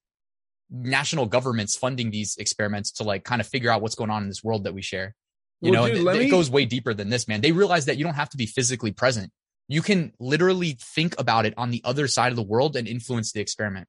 national governments funding these experiments to like kind of figure out what's going on in this world that we share. You Well, know, dude, th- let it goes way deeper than this, man. They realize that you don't have to be physically present. You can literally think about it on the other side of the world and influence the experiment.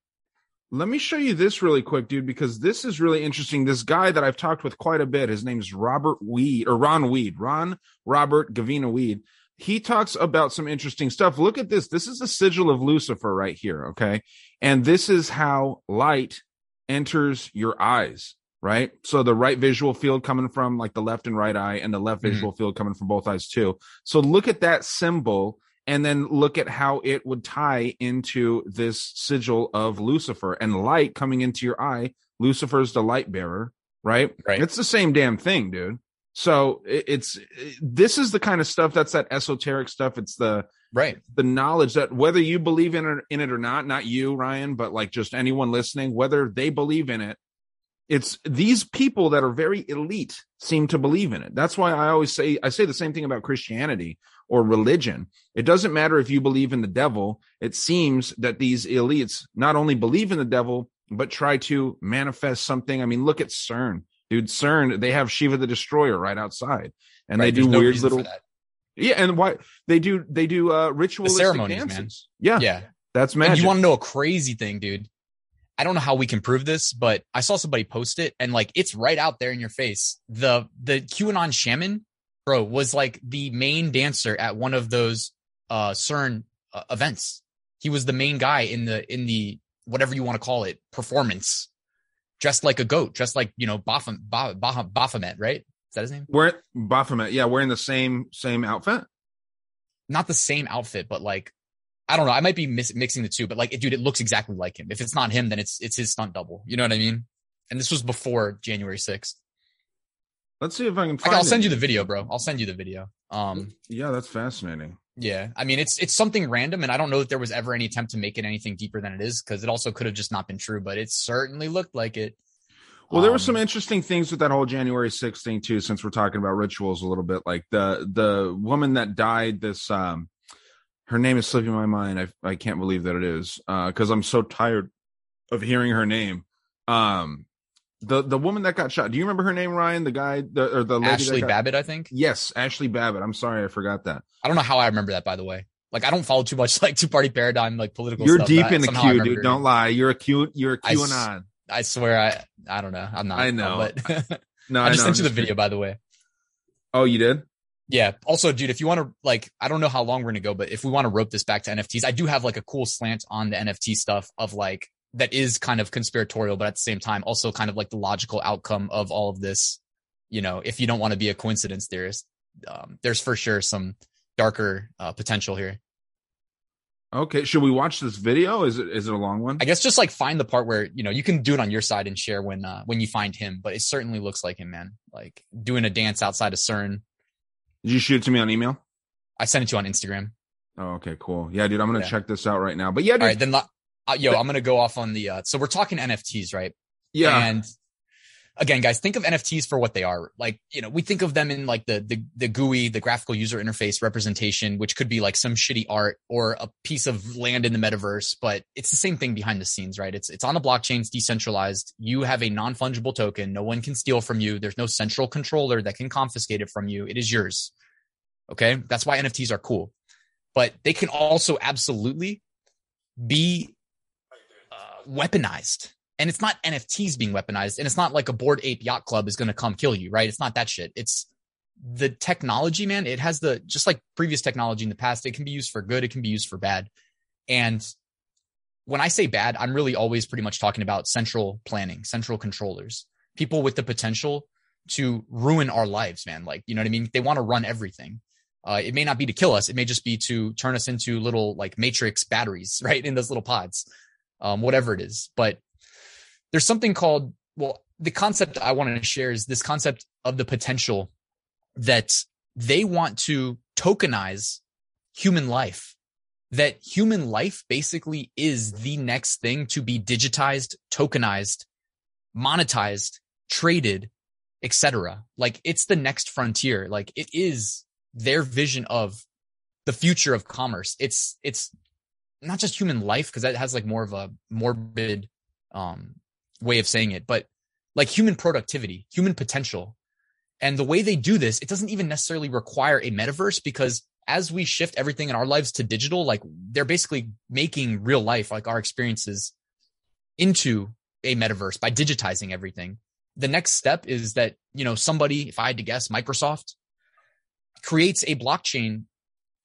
Let me show you this really quick, dude, because this is really interesting. This guy that I've talked with quite a bit, his name's Robert Weed or Ron Weed, Ron Robert Gavina Weed. He talks about some interesting stuff. Look at this. This is the sigil of Lucifer right here. Okay. And this is how light enters your eyes, right? So the right visual field coming from like the left and right eye, and the left Mhm. visual field coming from both eyes too. So look at that symbol and then look at how it would tie into this sigil of Lucifer and light coming into your eye. Lucifer's the light bearer, right? Right. It's the same damn thing, dude. So it's this is the kind of stuff that's that esoteric stuff. It's the Right. the knowledge that whether you believe in it, in it or not, not you, Ryan, but like just anyone listening, whether they believe in it, it's these people that are very elite seem to believe in it. That's why I always say I say the same thing about Christianity or religion. It doesn't matter if you believe in the devil. It seems that these elites not only believe in the devil but try to manifest something. I mean, look at CERN, dude. CERN, they have Shiva the Destroyer right outside, and Right. they do no weird little yeah, and why they do they do uh ritualistic ceremonies, man. Yeah, Yeah. that's And you want to know a crazy thing, dude? I don't know how we can prove this, but I saw somebody post it and like it's right out there in your face. The the QAnon shaman, bro, was like the main dancer at one of those uh CERN uh, events. He was the main guy in the in the whatever you want to call it performance, dressed like a goat, dressed like you know Baphomet, Ba- Ba- Baphomet, right? Is that his name? We're Baphomet, yeah, wearing the same same outfit. Not the same outfit, but like I don't know. I might be mis- mixing the two, but like, dude, it looks exactly like him. If it's not him, then it's it's his stunt double. You know what I mean? And this was before January sixth. Let's see if I can find. I'll send you the video, bro. I'll send you the video. Um, Yeah, that's fascinating. yeah. I mean, it's it's something random, and I don't know that there was ever any attempt to make it anything deeper than it is, because it also could have just not been true, but it certainly looked like it. Well, there were Um, some interesting things with that whole January 6th thing too, since we're talking about rituals a little bit. Like the the woman that died, this um her name is slipping my mind. I I can't believe that it is. Uh because I'm so tired of hearing her name. Um the the woman that got shot. Do you remember her name, Ryan? The guy the or the lady Ashli got, Babbitt, I think. Yes, Ashli Babbitt. I'm sorry, I forgot that. I don't know how I remember that, by the way. Like, I don't follow too much like two party paradigm, like political. You're stuff, deep in the queue, dude. Don't lie. You're a Q. You're a QAnon. I swear, I I don't know. I'm not. I know. but No, I just know, sent you the video, kidding. by the way. Oh, you did? Yeah. Also, dude, if you want to like, I don't know how long we're gonna go, but if we want to rope this back to NFTs, I do have like a cool slant on the NFT stuff of like that is kind of conspiratorial, but at the same time, also kind of like the logical outcome of all of this. You know, if you don't want to be a coincidence theorist, um, there's for sure some darker uh, potential here. Okay, should we watch this video? Is it is it a long one? I guess just like find the part where you know you can do it on your side and share when uh, when you find him, but it certainly looks like him, man. Like doing a dance outside of CERN. Did you shoot it to me on email? I sent it to you on Instagram. Oh, okay, cool. Yeah, dude, I'm gonna Yeah. check this out right now. But yeah, dude, All right, then uh, yo, I'm gonna go off on the. Uh, so we're talking NFTs, right? yeah, And again, guys, think of NFTs for what they are. Like, you know, we think of them in like the the the GUI, the graphical user interface representation, which could be like some shitty art or a piece of land in the metaverse, but it's the same thing behind the scenes, right? It's it's on a blockchain, it's decentralized. You have a non-fungible token. No one can steal from you. There's no central controller that can confiscate it from you. It is yours. Okay? That's why NFTs are cool. But they can also absolutely be weaponized and it's not NFTs being weaponized, and it's not like a Bored Ape Yacht Club is going to come kill you, right? It's not that shit. It's the technology, man. It has the just like previous technology in the past. It can be used for good. It can be used for bad. And when I say bad, I'm really always pretty much talking about central planning, central controllers, people with the potential to ruin our lives, man. Like, you know what I mean? They want to run everything. Uh, it may not be to kill us. It may just be to turn us into little like matrix batteries, right? In those little pods, um, whatever it is. But there's something called well the concept i want to share is this concept of the potential that they want to tokenize human life. That human life basically is the next thing to be digitized tokenized monetized traded etc like it's the next frontier. Like it is their vision of the future of commerce. It's it's not just human life because that has like more of a morbid um way of saying it, but like human productivity, human potential. And the way they do this, it doesn't even necessarily require a metaverse because as we shift everything in our lives to digital, like they're basically making real life, like our experiences into a metaverse by digitizing everything. The next step is that, you know, somebody, if I had to guess, Microsoft creates a blockchain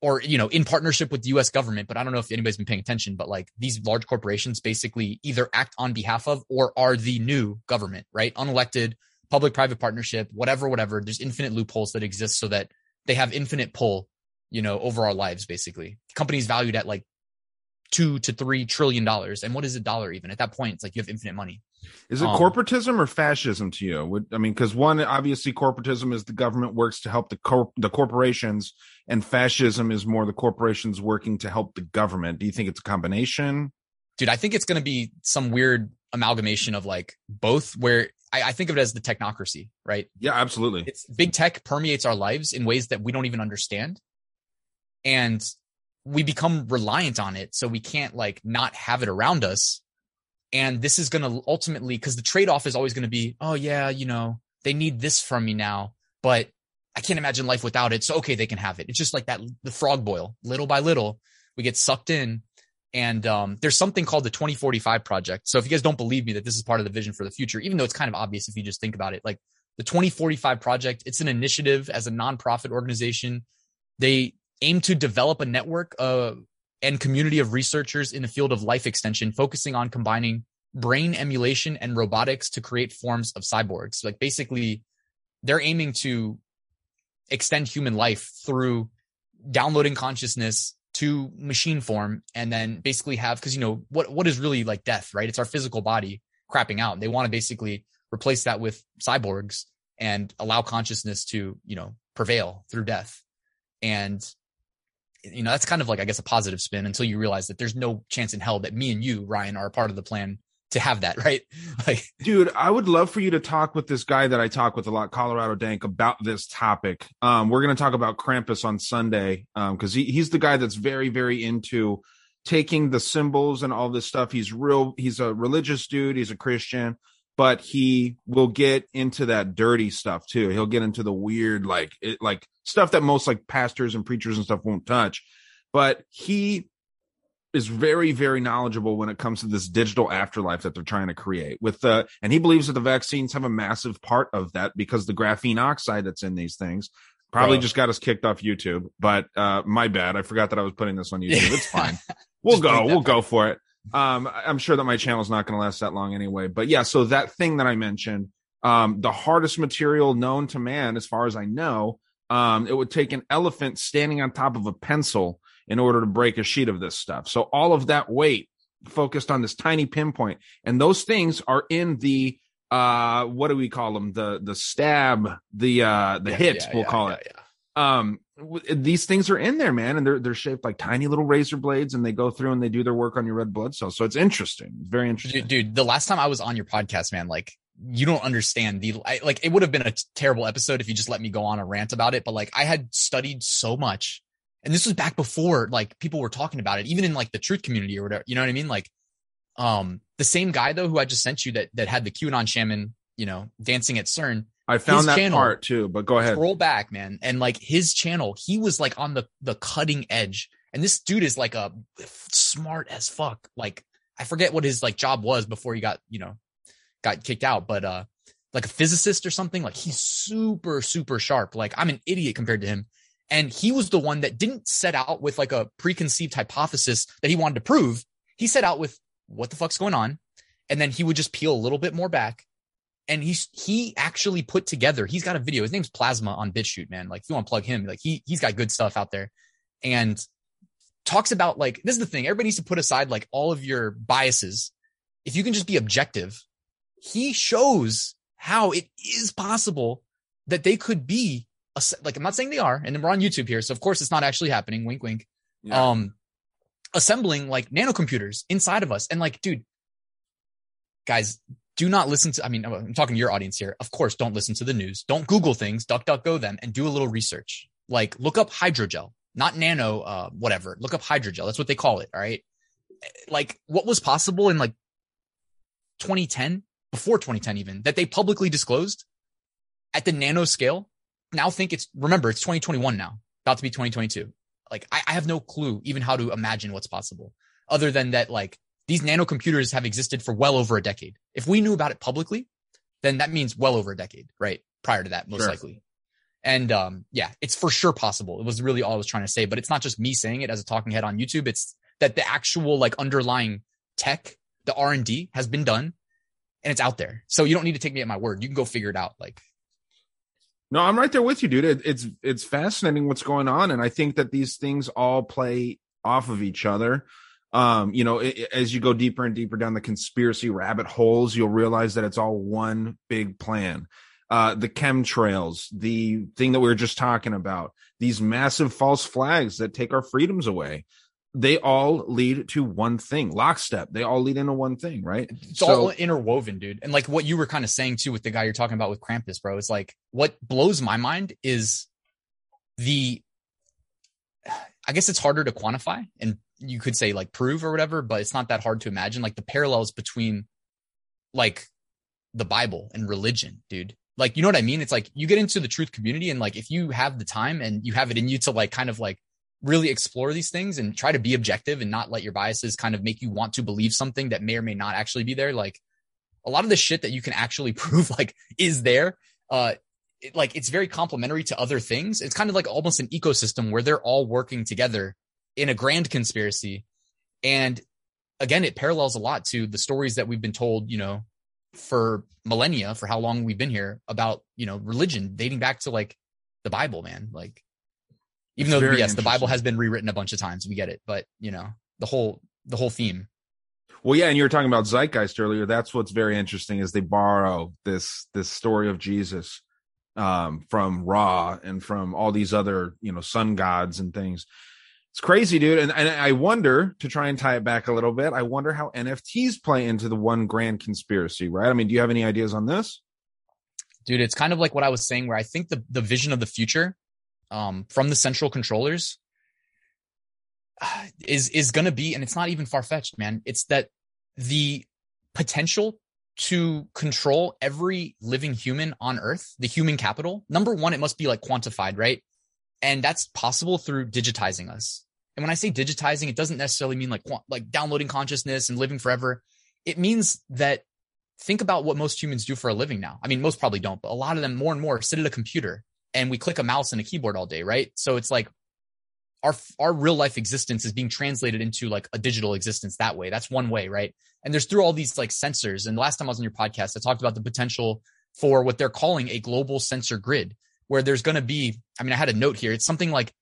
or you know in partnership with the US government but I don't know if anybody's been paying attention but like these large corporations basically either act on behalf of or are the new government right? Unelected public private partnership whatever whatever. There's infinite loopholes that exist so that they have infinite pull you know over our lives basically. Companies valued at like 2 to 3 trillion dollars. And what is a dollar even? At that point it's like you have infinite money is it um, corporatism or fascism to you? Would, I mean, because one obviously corporatism is the government works to help the cor- the corporations, and fascism is more the corporations working to help the government. Do you think it's a combination? dude, I think it's going to be some weird amalgamation of like both where I, I think of it as the technocracy, right? Yeah, absolutely. It's big tech permeates our lives in ways that we don't even understand. And we become reliant on it. So we can't like not have it around us. And this is going to ultimately, because the trade off is always going to be, oh, yeah, you know, they need this from me now, but I can't imagine life without it. So, okay, they can have it. It's just like that, the frog boil, little by little, we get sucked in. And um, there's something called the 2045 project. So if you guys don't believe me that this is part of the vision for the future, even though it's kind of obvious if you just think about it, like the 2045 project, it's an initiative as a nonprofit organization. They aim to develop a network uh, and community of researchers in the field of life extension, focusing on combining brain emulation and robotics to create forms of cyborgs. Like basically, they're aiming to extend human life through downloading consciousness to machine form and then basically have because you know what what is really like death right? It's our physical body crapping out. They want to basically replace that with cyborgs and allow consciousness to you know prevail through death. And you know that's kind of like i guess a positive spin until you realize that there's no chance in hell that me and you ryan are part of the plan to have that right like Dude, I would love for you to talk with this guy that I talk with a lot, Colorado Dank, about this topic. Um, we're going to talk about Krampus on Sunday Um, because he, he's the guy that's very, very into taking the symbols and all this stuff. He's real. He's a religious dude. He's a Christian, but he will get into that dirty stuff too. He'll get into the weird, like, it, like stuff that most like pastors and preachers and stuff won't touch. But he is very very knowledgeable when it comes to this digital afterlife that they're trying to create with the and he believes that the vaccines have a massive part of that because the graphene oxide that's in these things Probably just got us kicked off YouTube, but uh, my bad. I forgot that I was putting this on YouTube. It's fine. We'll go. We'll go for it. Um, I'm sure that my channel is not going to last that long anyway. But yeah, so that thing that I mentioned, um, the hardest material known to man, as far as I know, um, it would take an elephant standing on top of a pencil in order to break a sheet of this stuff. So all of that weight focused on this tiny pinpoint, and those things are in the uh, what do we call them? The the stab, the uh, the Yeah, hit, yeah, we'll yeah, call it. Um these things are in there man and they're they're shaped like tiny little razor blades and they go through and they do their work on your red blood cells so it's interesting it's very interesting Dude, dude, the last time I was on your podcast, man, like you don't understand the I, like it would have been a terrible episode if you just let me go on a rant about it, but like I had studied so much. And this was back before like people were talking about it, even in like the truth community or whatever. You know what I mean? Like um the same guy though who I just sent you that that had the QAnon shaman, you know, dancing at CERN. I found his that channel- part too but go ahead Scroll back, man. And like his channel, he was like on the the cutting edge. And this dude is like a smart as fuck. Like I forget what his like job was before he got, you know, got kicked out, but uh like a physicist or something. Like he's super, super sharp. Like I'm an idiot compared to him. And he was the one that didn't set out with like a preconceived hypothesis that he wanted to prove. He set out with what the fuck's going on. And then he would just peel a little bit more back. And he's he actually put together, he's got a video. His name's Plasma on BitChute, man. Like if you want to plug him, like he he's got good stuff out there. And talks about like this is the thing. Everybody needs to put aside like all of your biases. If you can just be objective, he shows how it is possible that they could be a, like I'm not saying they are, and we're on YouTube here, so of course it's not actually happening. Wink, wink. Yeah. Um, assembling like nanocomputers inside of us, and like, dude, guys, do not listen to. I mean, I'm talking to your audience here. Of course, don't listen to the news. Don't Google things. Duck, duck, go them, and do a little research. Like, look up hydrogel, not nano, uh, whatever. Look up hydrogel. That's what they call it. All right. Like, what was possible in like 2010, before 2010, even that they publicly disclosed at the nano scale. Now think it's remember it's 2021 now, about to be 2022. Like I, I have no clue even how to imagine what's possible, other than that like these nanocomputers have existed for well over a decade. If we knew about it publicly, then that means well over a decade, right? Prior to that, most Sure. likely. And um, yeah, it's for sure possible. It was really all I was trying to say, but it's not just me saying it as a talking head on YouTube. It's that the actual like underlying tech, the R and D has been done, and it's out there. So you don't need to take me at my word. You can go figure it out. Like No, I'm right there with you, dude. It, it's it's fascinating what's going on, and I think that these things all play off of each other. Um, you know, i i- as you go deeper and deeper down the conspiracy rabbit holes, you'll realize that it's all one big plan. Uh, the chemtrails, the thing that we were just talking about, these massive false flags that take our freedoms away. They all lead to one thing, lockstep. They all lead into one thing, right? it's all interwoven, dude. And like what you were kind of saying too with the guy you're talking about with Krampus, bro. It's like what blows my mind is the I guess it's harder to quantify and you could say like prove or whatever, but it's not that hard to imagine like the parallels between like the Bible and religion, dude. Like, you know what I mean? It's like you get into the truth community and like if you have the time and you have it in you to like kind of like really explore these things and try to be objective and not let your biases kind of make you want to believe something that may or may not actually be there. Like a lot of the shit that you can actually prove like is there. Uh, it, like it's very complementary to other things. It's kind of like almost an ecosystem where they're all working together in a grand conspiracy. And again, it parallels a lot to the stories that we've been told, you know, for millennia, for how long we've been here about, you know, religion dating back to like the Bible, man. Like, even It's though yes, the Bible has been rewritten a bunch of times, we get it, but you know, the whole the whole theme. Well, yeah, and you were talking about zeitgeist earlier. That's what's very interesting is they borrow this this story of Jesus um, from Ra and from all these other you know sun gods and things. It's crazy, dude. And, and I wonder to try and tie it back a little bit. I wonder how NFTs play into the one grand conspiracy, right? I mean, do you have any ideas on this? dude it's kind of like what i was saying where i think the, the vision of the future um, from the central controllers is is going to be and it's not even far-fetched man it's that the potential to control every living human on earth the human capital number one it must be like quantified right and that's possible through digitizing us and when i say digitizing it doesn't necessarily mean like like downloading consciousness and living forever it means that think about what most humans do for a living now. I mean, most probably don't, but a lot of them more and more sit at a computer and we click a mouse and a keyboard all day, right? So it's like our our real life existence is being translated into like a digital existence that way. That's one way, right? And there's through all these like sensors. And last time I was on your podcast, I talked about the potential for what they're calling a global sensor grid, where there's going to be. I mean, I had a note here. It's something like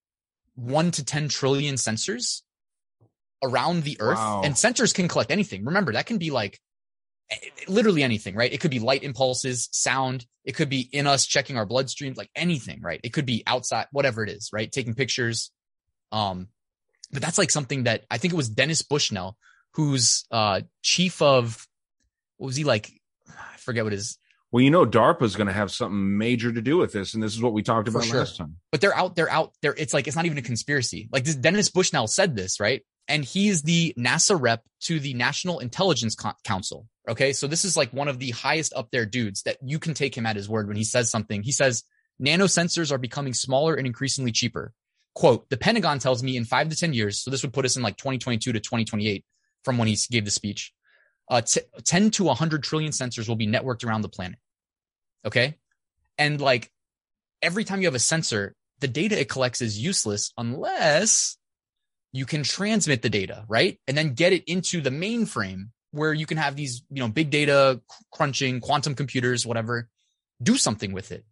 one to ten trillion sensors around the Earth, Wow. and sensors can collect anything. Remember, that can be like eh, literally anything, right? It could be light impulses, sound. It could be in us checking our bloodstream, like anything, right? It could be outside, whatever it is, right? Taking pictures. Um, but that's like something that I think it was Dennis Bushnell, who's uh chief of what was he like? I forget what his Well, you know, DARPA's going to have something major to do with this, and this is what we talked about sure. last time. but they're out, they're out there. It's like, it's not even a conspiracy. Like this, Dennis Bushnell said this, right? And he is the NASA rep to the National Intelligence Co- Council. Okay. So this is like one of the highest up there dudes that you can take him at his word when he says something. He says, nano sensors are becoming smaller and increasingly cheaper. Quote, the Pentagon tells me in five to 10 years. So this would put us in like 2022 to 2028 from when he gave the speech. Uh, t- 10 to 100 trillion sensors will be networked around the planet. Okay. And like every time you have a sensor, the data it collects is useless unless you can transmit the data, right? And then get it into the mainframe where you can have these, you know, big data crunching, quantum computers, whatever, do something with it.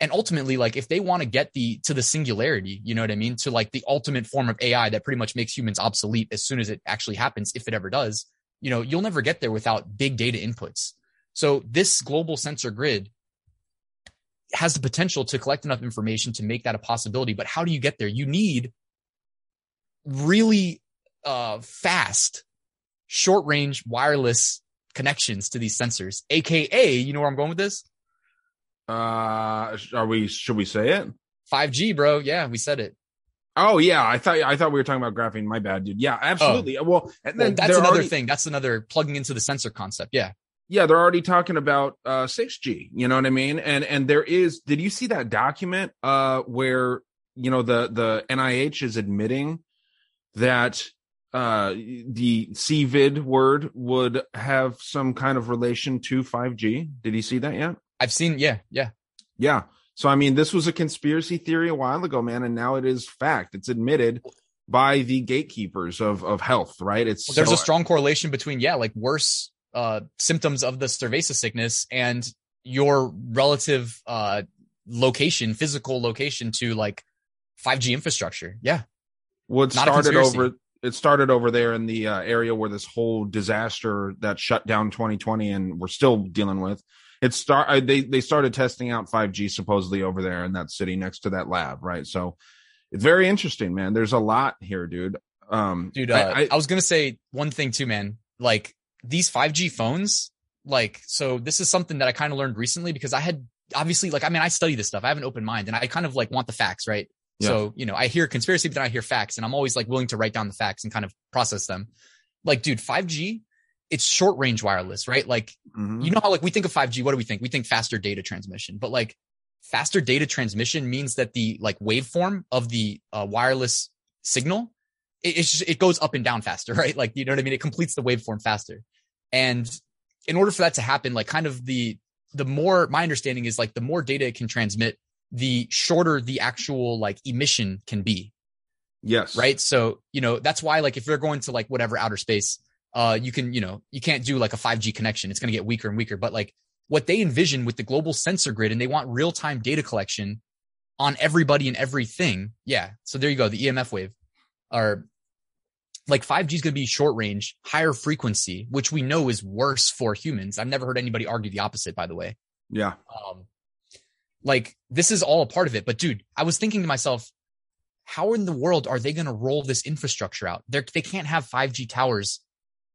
And ultimately, like if they want to get the to the singularity, you know what I mean? To like the ultimate form of AI that pretty much makes humans obsolete as soon as it actually happens, if it ever does, you know, you'll never get there without big data inputs. So this global sensor grid has the potential to collect enough information to make that a possibility. But how do you get there? You need really uh, fast, short range wireless connections to these sensors, aka, you know where I'm going with this? Uh, are we? Should we say it? 5G, bro. Yeah, we said it. Oh yeah, I thought I thought we were talking about graphene. My bad, dude. Yeah, absolutely. Well, and Well, that's another already- thing. That's another plugging into the sensor concept. Yeah. Yeah, they're already talking about uh 6G. You know what I mean? And and there is. Did you see that document uh where you know the the NIH is admitting that uh the CVID word would have some kind of relation to 5G? Did you see that yet? I've seen, yeah, yeah. Yeah. So I mean, this was a conspiracy theory a while ago, man, and now it is fact. It's admitted by the gatekeepers of of health, right? It's There's so- a strong correlation between, yeah, like worse uh, symptoms of the cerveza sickness and your relative uh, location, physical location to like 5G infrastructure. Yeah. Well, it Not started over. It started over there in the uh, area where this whole disaster that shut down 2020, and we're still dealing with. It start. uh, They they started testing out 5G supposedly over there in that city next to that lab, right? So it's very interesting, man. There's a lot here, dude. Um, Dude, uh, I, I, I, was going to say one thing too, man. Like these 5G phones, like, so this is something that I kind of learned recently because I had obviously, like, I mean, I study this stuff. I have an open mind and I kind of like want the facts, right? Yeah. So, you know, I hear conspiracy, but then I hear facts and I'm always like willing to write down the facts and kind of process them. Like, dude, 5G, it's short range wireless, right? Like, Mhm. you know how like we think of 5G, what do we think? We think faster data transmission, but like faster data transmission means that the like waveform of the uh, wireless signal, it, it's just, it goes up and down faster, right? Like, you know what I mean? It completes the waveform faster. And in order for that to happen, like kind of the, the more my understanding is like the more data it can transmit, the shorter the actual like emission can be yes, right? So, you know, that's why like if you're going to like whatever outer space, uh, you can, you know, you can't do like a 5G connection. It's going to get weaker and weaker. But like what they envision with the global sensor grid and they want real time data collection on everybody and everything. Yeah. So there you go. The EMF wave are like 5G is going to be short range, higher frequency, which we know is worse for humans. I've never heard anybody argue the opposite, by the way Yeah, um like this is all a part of it but dude i was thinking to myself how in the world are they going to roll this infrastructure out They're, they can't have 5g towers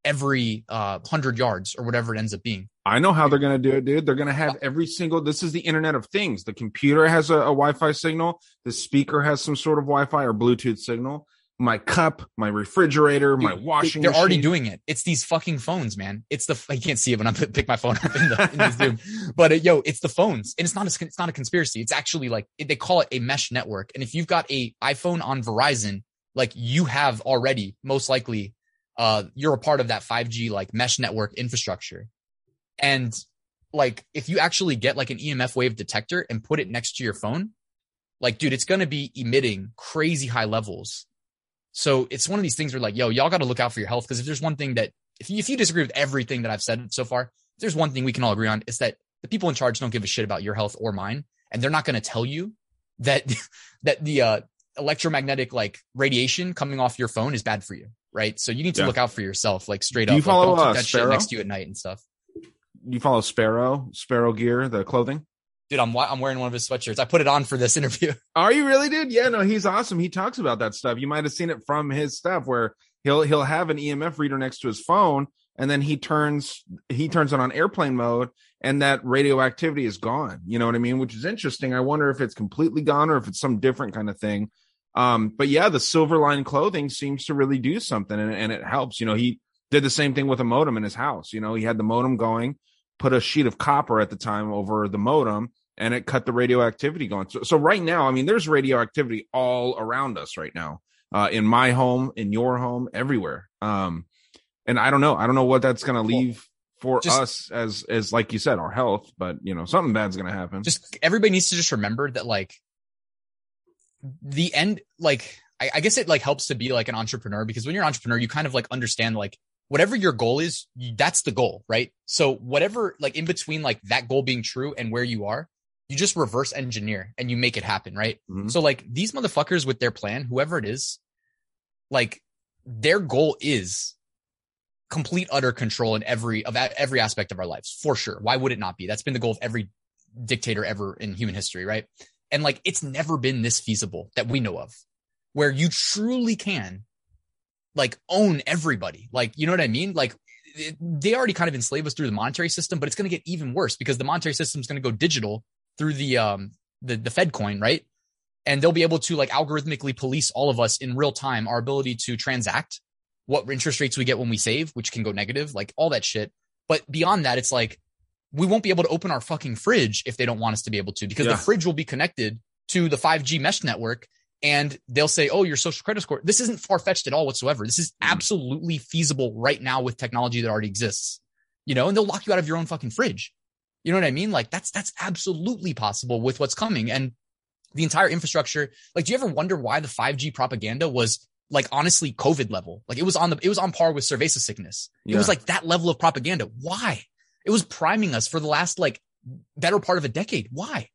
every uh 100 yards or whatever it ends up being I know how they're gonna do it, dude. They're gonna have every single. This is the Internet of Things. The computer has a, a Wi-Fi signal. The speaker has some sort of Wi-Fi or Bluetooth signal. My cup, my refrigerator, my washing. they're already doing it it's these fucking phones man it's the i can't see it when i pick my phone up in the, in the zoom but uh, yo it's the phones and it's not a, it's not a conspiracy it's actually like they call it a mesh network and if you've got a iphone on verizon like you have already most likely uh you're a part of that 5g like mesh network infrastructure and like if you actually get like an emf wave detector and put it next to your phone like, dude, it's going to be emitting crazy high levels. So it's one of these things where like, yo, y'all got to look out for your health. Cause if there's one thing that, if you, if you disagree with everything that I've said so far, there's one thing we can all agree on, is that the people in charge don't give a shit about your health or mine. And they're not going to tell you that, that the, uh, electromagnetic like radiation coming off your phone is bad for you. Right. So you need to Yeah. look out for yourself, like straight Do up. you Like, follow, don't uh, that Sparrow? shit next to you at night and stuff. You follow Sparrow, Sparrow Gear, the clothing? Dude, I'm, I'm wearing one of his sweatshirts. I put it on for this interview. Are you really, dude? Yeah, no, he's awesome. He talks about that stuff. You might have seen it from his stuff where he'll he'll have an EMF reader next to his phone, and then he turns he turns it on airplane mode, and that radioactivity is gone. You know what I mean? Which is interesting. I wonder if it's completely gone or if it's some different kind of thing. Um, but yeah, the silver line clothing seems to really do something, and, and it helps. You know, he did the same thing with a modem in his house. You know, he had the modem going, put a sheet of copper at the time over the modem and it cut the radioactivity going. So, so right now, I mean, there's radioactivity all around us right now, uh, in my home, in your home, everywhere. Um, and I don't know, I don't know what that's going to leave for just- us as, as like you said, our health, but you know, something bad's going to happen. just everybody needs to just remember that like the end like I, I guess it like helps to be like an entrepreneur because when you're an entrepreneur you kind of like understand like whatever your goal is that's the goal right? So whatever like in between like that goal being true and where you are you just reverse engineer and you make it happen right? Mhm. so like these motherfuckers with their plan whoever it is like their goal is complete utter control in every of every aspect of our lives for sure. Why would it not be? That's been the goal of every dictator ever in human history right and like it's never been this feasible that we know of where you truly can like own everybody. Like you know what i mean? Like it- they already kind of enslave us through the monetary system but it's going to get even worse because the monetary system is going to go digital through the um the the fed coin right? And they'll be able to like algorithmically police all of us in real time our ability to transact what interest rates we get when we save which can go negative like all that shit. But beyond that it's like we won't be able to open our fucking fridge if they don't want us to be able to because Yeah. the fridge will be connected to the 5G mesh network and they'll say, "Oh, your social credit score." This isn't far fetched at all whatsoever. This is Mm. absolutely feasible right now with technology that already exists. You know, and they'll lock you out of your own fucking fridge. You know what I mean? Like that's that's absolutely possible with what's coming and the entire infrastructure. Like, do you ever wonder why the 5G propaganda was like honestly COVID level? Like it was on the it was on par with cerveza sickness. It was like that level of propaganda. Why? It was priming us for the last like better part of a decade. Why?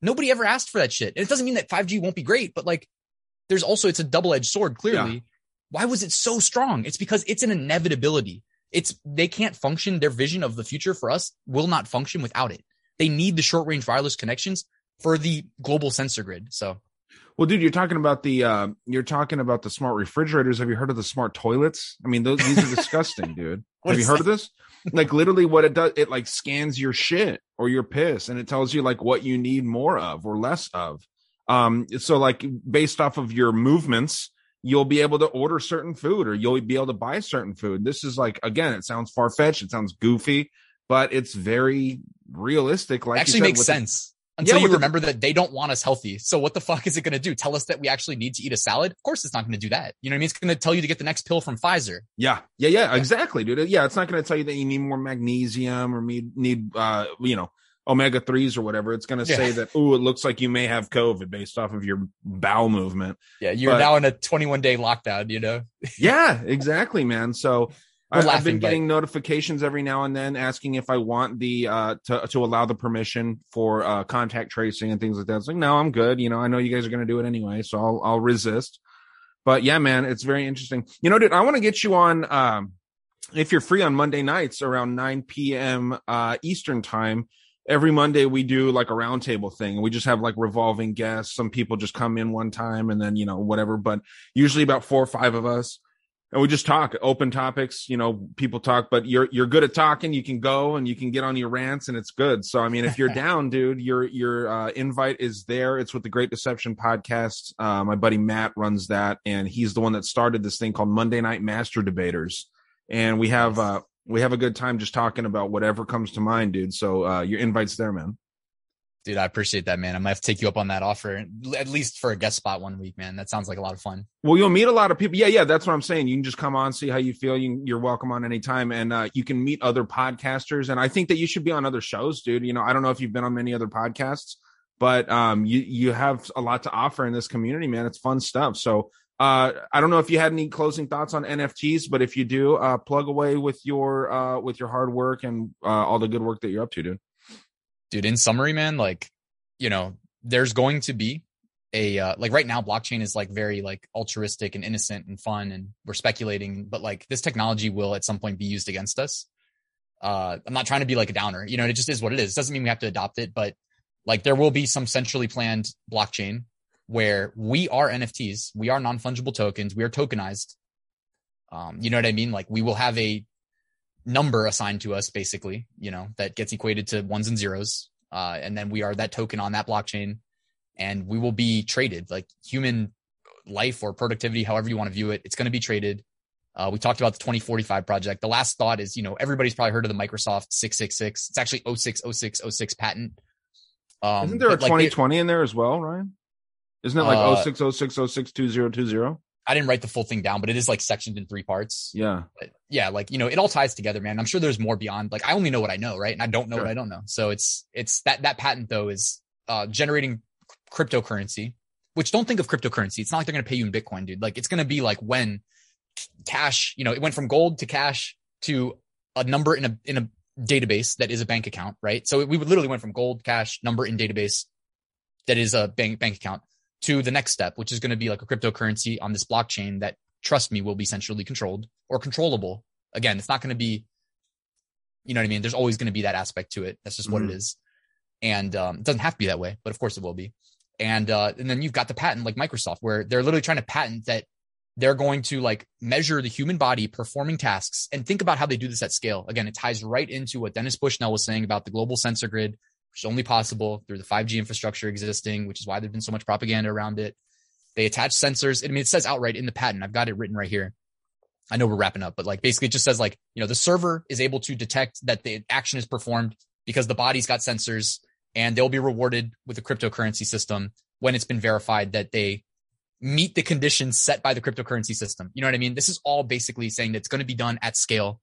Nobody ever asked for that shit. And it doesn't mean that 5G won't be great, but like there's also it's a double-edged sword, clearly. Why was it so strong? It's because it's an inevitability. It's they can't function, their vision of the future for us will not function without it. They need the short-range wireless connections for the global sensor grid. So Well, dude, you're talking about the uh, you're talking about the smart refrigerators. Have you heard of the smart toilets? I mean, those these are disgusting, dude. What Have you heard of this? Like literally, what it does, it like scans your shit or your piss, and it tells you like what you need more of or less of. Um, so like based off of your movements, you'll be able to order certain food or you'll be able to buy certain food. This is like again, it sounds far fetched, it sounds goofy, but it's very realistic. Like you actually said, makes sense until Yeah, you remember that they don't want us healthy. So what the fuck is it going to do? Tell us that we actually need to eat a salad? Of course, it's not going to do that. You know what I mean? It's going to tell you to get the next pill from Pfizer. Yeah, yeah, yeah, exactly, dude. Yeah, it's not going to tell you that you need more magnesium or need need uh you know omega threes or whatever. It's going to Yeah. say that oh, it looks like you may have COVID based off of your bowel movement. Yeah, you're But- now in a 21 day lockdown. You know, Yeah, exactly, man. So I, I've laughing, been but- getting notifications every now and then asking if I want the uh to to allow the permission for uh contact tracing and things like that. It's like no, I'm good. You know, I know you guys are going to do it anyway, so I'll I'll resist. But yeah, man, it's very interesting. You know, dude, I want to get you on um if you're free on Monday nights around 9 p.m. uh Eastern time. Every Monday we do like a roundtable thing we just have like revolving guests. Some people just come in one time and then, you know, whatever, but usually about four or five of us and we just talk open topics you know people talk but you're you're good at talking. You can go and you can get on your rants and it's good. So i mean if you're down dude your your uh, invite is there. It's with the great deception podcast. Uh, my buddy matt runs that and he's the one that started this thing called monday night master debaters. And we have uh we have a good time just talking about whatever comes to mind dude. So uh your invite's there man dude, I appreciate that, man. I might have to take you up on that offer at least for a guest spot one week, man. That sounds like a lot of fun. Well, you'll meet a lot of people. Yeah, yeah, that's what I'm saying. You can just come on, see how you feel. You, you're welcome on anytime, and uh, you can meet other podcasters. And I think that you should be on other shows, dude. You know, I don't know if you've been on many other podcasts, but um, you you have a lot to offer in this community, man. It's fun stuff. So uh, I don't know if you had any closing thoughts on NFTs, but if you do, uh, plug away with your uh, with your hard work and uh, all the good work that you're up to, dude. Dude, in summary, man, like you know, there's going to be a uh, like right now blockchain is like very like altruistic and innocent and fun and we're speculating but like this technology will at some point be used against us. Uh i'm not trying to be like a downer you know it just is what it is. It doesn't mean we have to adopt it but like there will be some centrally planned blockchain where we are nfts we are non-fungible tokens we are tokenized. Um you know what i mean? Like we will have a number assigned to us basically you know that gets equated to ones and zeros uh and then we are that token on that blockchain and we will be traded like human life or productivity, however you want to view it. It's going to be traded. Uh, we talked about the 2045 project. The last thought is, you know, everybody's probably heard of the Microsoft 666. It's actually 060606 patent. Um, Isn't there a 2020 like in there as well, Ryan? Isn't it like uh, 0606062020? I didn't write the full thing down, but it is like sectioned in three parts. Yeah. But yeah. Like, you know, it all ties together, man. I'm sure there's more beyond, like, I only know what I know. Right. And I don't know sure. what I don't know. So it's, it's that, that patent though is, uh, generating cryptocurrency, which don't think of cryptocurrency. It's not like they're going to pay you in Bitcoin, dude. Like it's going to be like when cash, you know, it went from gold to cash to a number in a, in a database that is a bank account, right? So we would literally went from gold, cash, number in database that is a bank, bank account to the next step, which is going to be like a cryptocurrency on this blockchain that trust me will be centrally controlled or controllable. Again, it's not going to be, you know what I mean? There's always going to be that aspect to it. That's just mm-hmm. what it mm-hmm. is. And um, it doesn't have to be that way, but of course it will be and uh, and then you've got the patent like Microsoft, where they're literally trying to patent that they're going to like measure the human body performing tasks and think about how they do this at scale. Again, it ties right into what Dennis Bushnell was saying about the global sensor grid, which is only possible through the 5G infrastructure existing, which is why there's been so much propaganda around it. They attach sensors. I mean, it says outright in the patent. I've got it written right here. I know we're wrapping up, but like basically it just says like, you know, the server is able to detect that the action is performed because the body's got sensors and they'll be rewarded with a cryptocurrency system when it's been verified that they meet the conditions set by the cryptocurrency system. You know what I mean? This is all basically saying that it's going to be done at scale.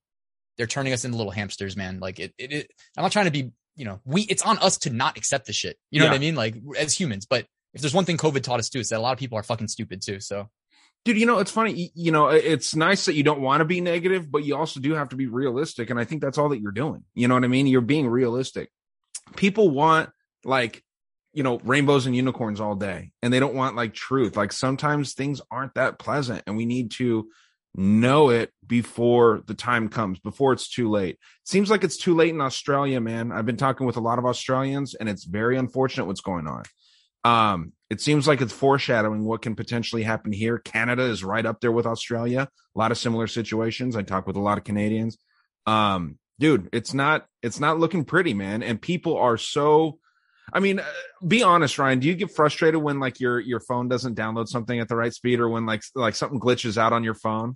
They're turning us into little hamsters, man. Like it, it, it I'm not trying to be, you know, we, it's on us to not accept the shit. You know yeah. what I mean? Like as humans, but if there's one thing COVID taught us too, it's that a lot of people are fucking stupid too. So dude you know it's funny you know it's nice that you don't want to be negative but you also do have to be realistic and i think that's all that you're doing you know what i mean you're being realistic people want like you know rainbows and unicorns all day and they don't want like truth like sometimes things aren't that pleasant and we need to know it before the time comes before it's too late. Seems like it's too late in australia man. I've been talking with a lot of australians and it's very unfortunate what's going on. Um it seems like it's foreshadowing what can potentially happen here. Canada is right up there with australia. A lot of similar situations. I talk with a lot of canadians. Um dude it's not it's not looking pretty man. And people are so I mean, uh, be honest, Ryan. Do you get frustrated when like your your phone doesn't download something at the right speed, or when like like something glitches out on your phone?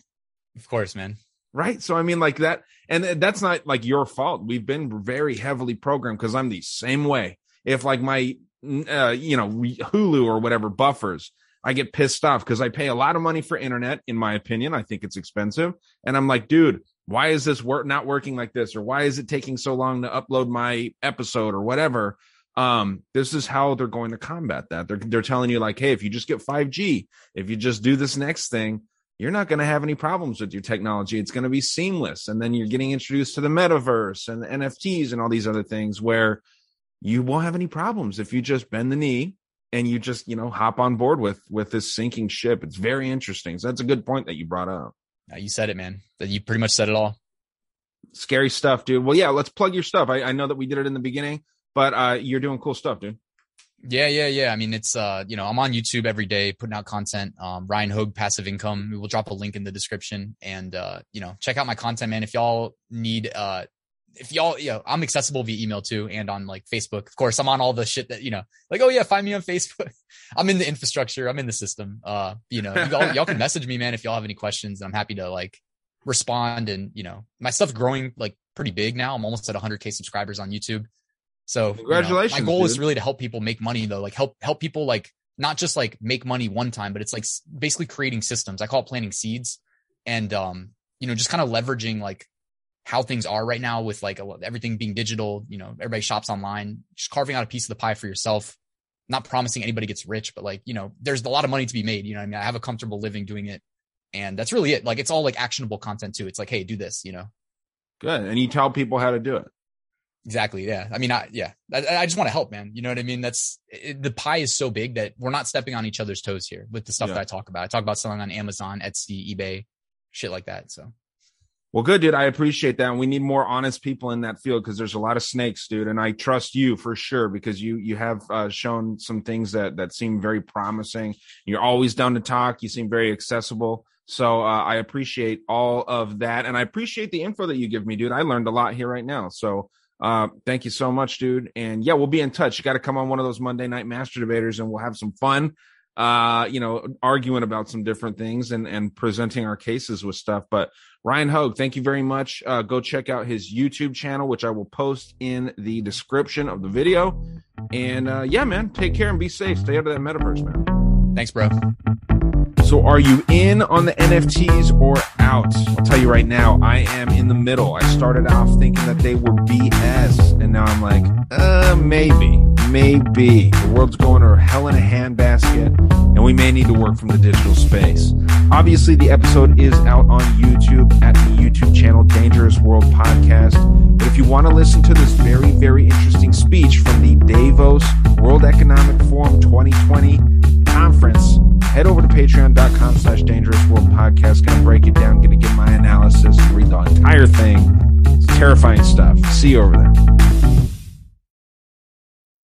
Of course, man. Right. So I mean, like that, and that's not like your fault. We've been very heavily programmed because I'm the same way. If like my uh, you know Hulu or whatever buffers, I get pissed off because I pay a lot of money for internet. In my opinion, I think it's expensive, and I'm like, dude, why is this work not working like this, or why is it taking so long to upload my episode or whatever? um this is how they're going to combat that they're they're telling you like hey if you just get 5G if you just do this next thing you're not going to have any problems with your technology. It's going to be seamless. And then you're getting introduced to the metaverse and the NFTs and all these other things where you won't have any problems if you just bend the knee and you just you know hop on board with with this sinking ship. It's very interesting. So that's a good point that you brought up. Yeah, you said it man. That you pretty much said it all. Scary stuff dude. Well yeah let's plug your stuff. I, I know that we did it in the beginning but uh, you're doing cool stuff, dude. Yeah, yeah, yeah. I mean, it's uh, you know, I'm on YouTube every day putting out content. Um, Ryan Hogue, passive income. We will drop a link in the description, and uh, you know, check out my content, man. If y'all need uh, if y'all, you know, I'm accessible via email too, and on like Facebook. Of course, I'm on all the shit that you know, like, oh yeah, find me on Facebook. I'm in the infrastructure. I'm in the system. Uh, you know, y'all, y'all can message me, man, if y'all have any questions. I'm happy to like respond. And you know, my stuff growing like pretty big now. I'm almost at 100k subscribers on YouTube. So congratulations. You know, my goal dude. is really to help people make money though, like help help people like not just like make money one time, but it's like basically creating systems. I call it planting seeds, and um, you know, just kind of leveraging like how things are right now with like everything being digital. You know, everybody shops online. Just carving out a piece of the pie for yourself. not promising anybody gets rich, but like, you know, there's a lot of money to be made. You know, I mean, I have a comfortable living doing it. And that's really it. Like, it's all like actionable content too. It's like, hey, do this, you know? Good. And you tell people how to do it. Exactly. Yeah. I mean, I, yeah, I, I just want to help, man. You know what I mean? That's it, the pie is so big that we're not stepping on each other's toes here with the stuff Yeah. that I talk about. I talk about selling on Amazon, Etsy, eBay, shit like that. So Well, good, dude. I appreciate that. And we need more honest people in that field because there's a lot of snakes, dude. And I trust you for sure because you you have uh, shown some things that that seem very promising. You're always down to talk. You seem very accessible. So uh, I appreciate all of that, and I appreciate the info that you give me, dude. I learned a lot here right now. So uh, thank you so much, dude. And yeah, we'll be in touch. You got to come on one of those Monday night master debaters, and we'll have some fun. Uh, you know, arguing about some different things and and presenting our cases with stuff, but. Ryan Hogue, thank you very much. Uh, go check out his YouTube channel, which I will post in the description of the video. And uh, yeah, man, take care and be safe. Stay out of that metaverse, man. thanks, bro. So, are you in on the NFTs or out? I'll tell you right now, I am in the middle. I started off thinking that they were BS, and now I'm like, uh, maybe, maybe. The world's going to hell in a handbasket, and we may need to work from the digital space. Obviously, the episode is out on YouTube at the YouTube channel Dangerous World Podcast. But if you want to listen to this very, very interesting speech from the Davos World Economic Forum 2020 conference, head over to patreon.com slash dangerous world podcast. Gonna break it down, gonna give my analysis, read the entire thing. It's terrifying stuff. See you over there.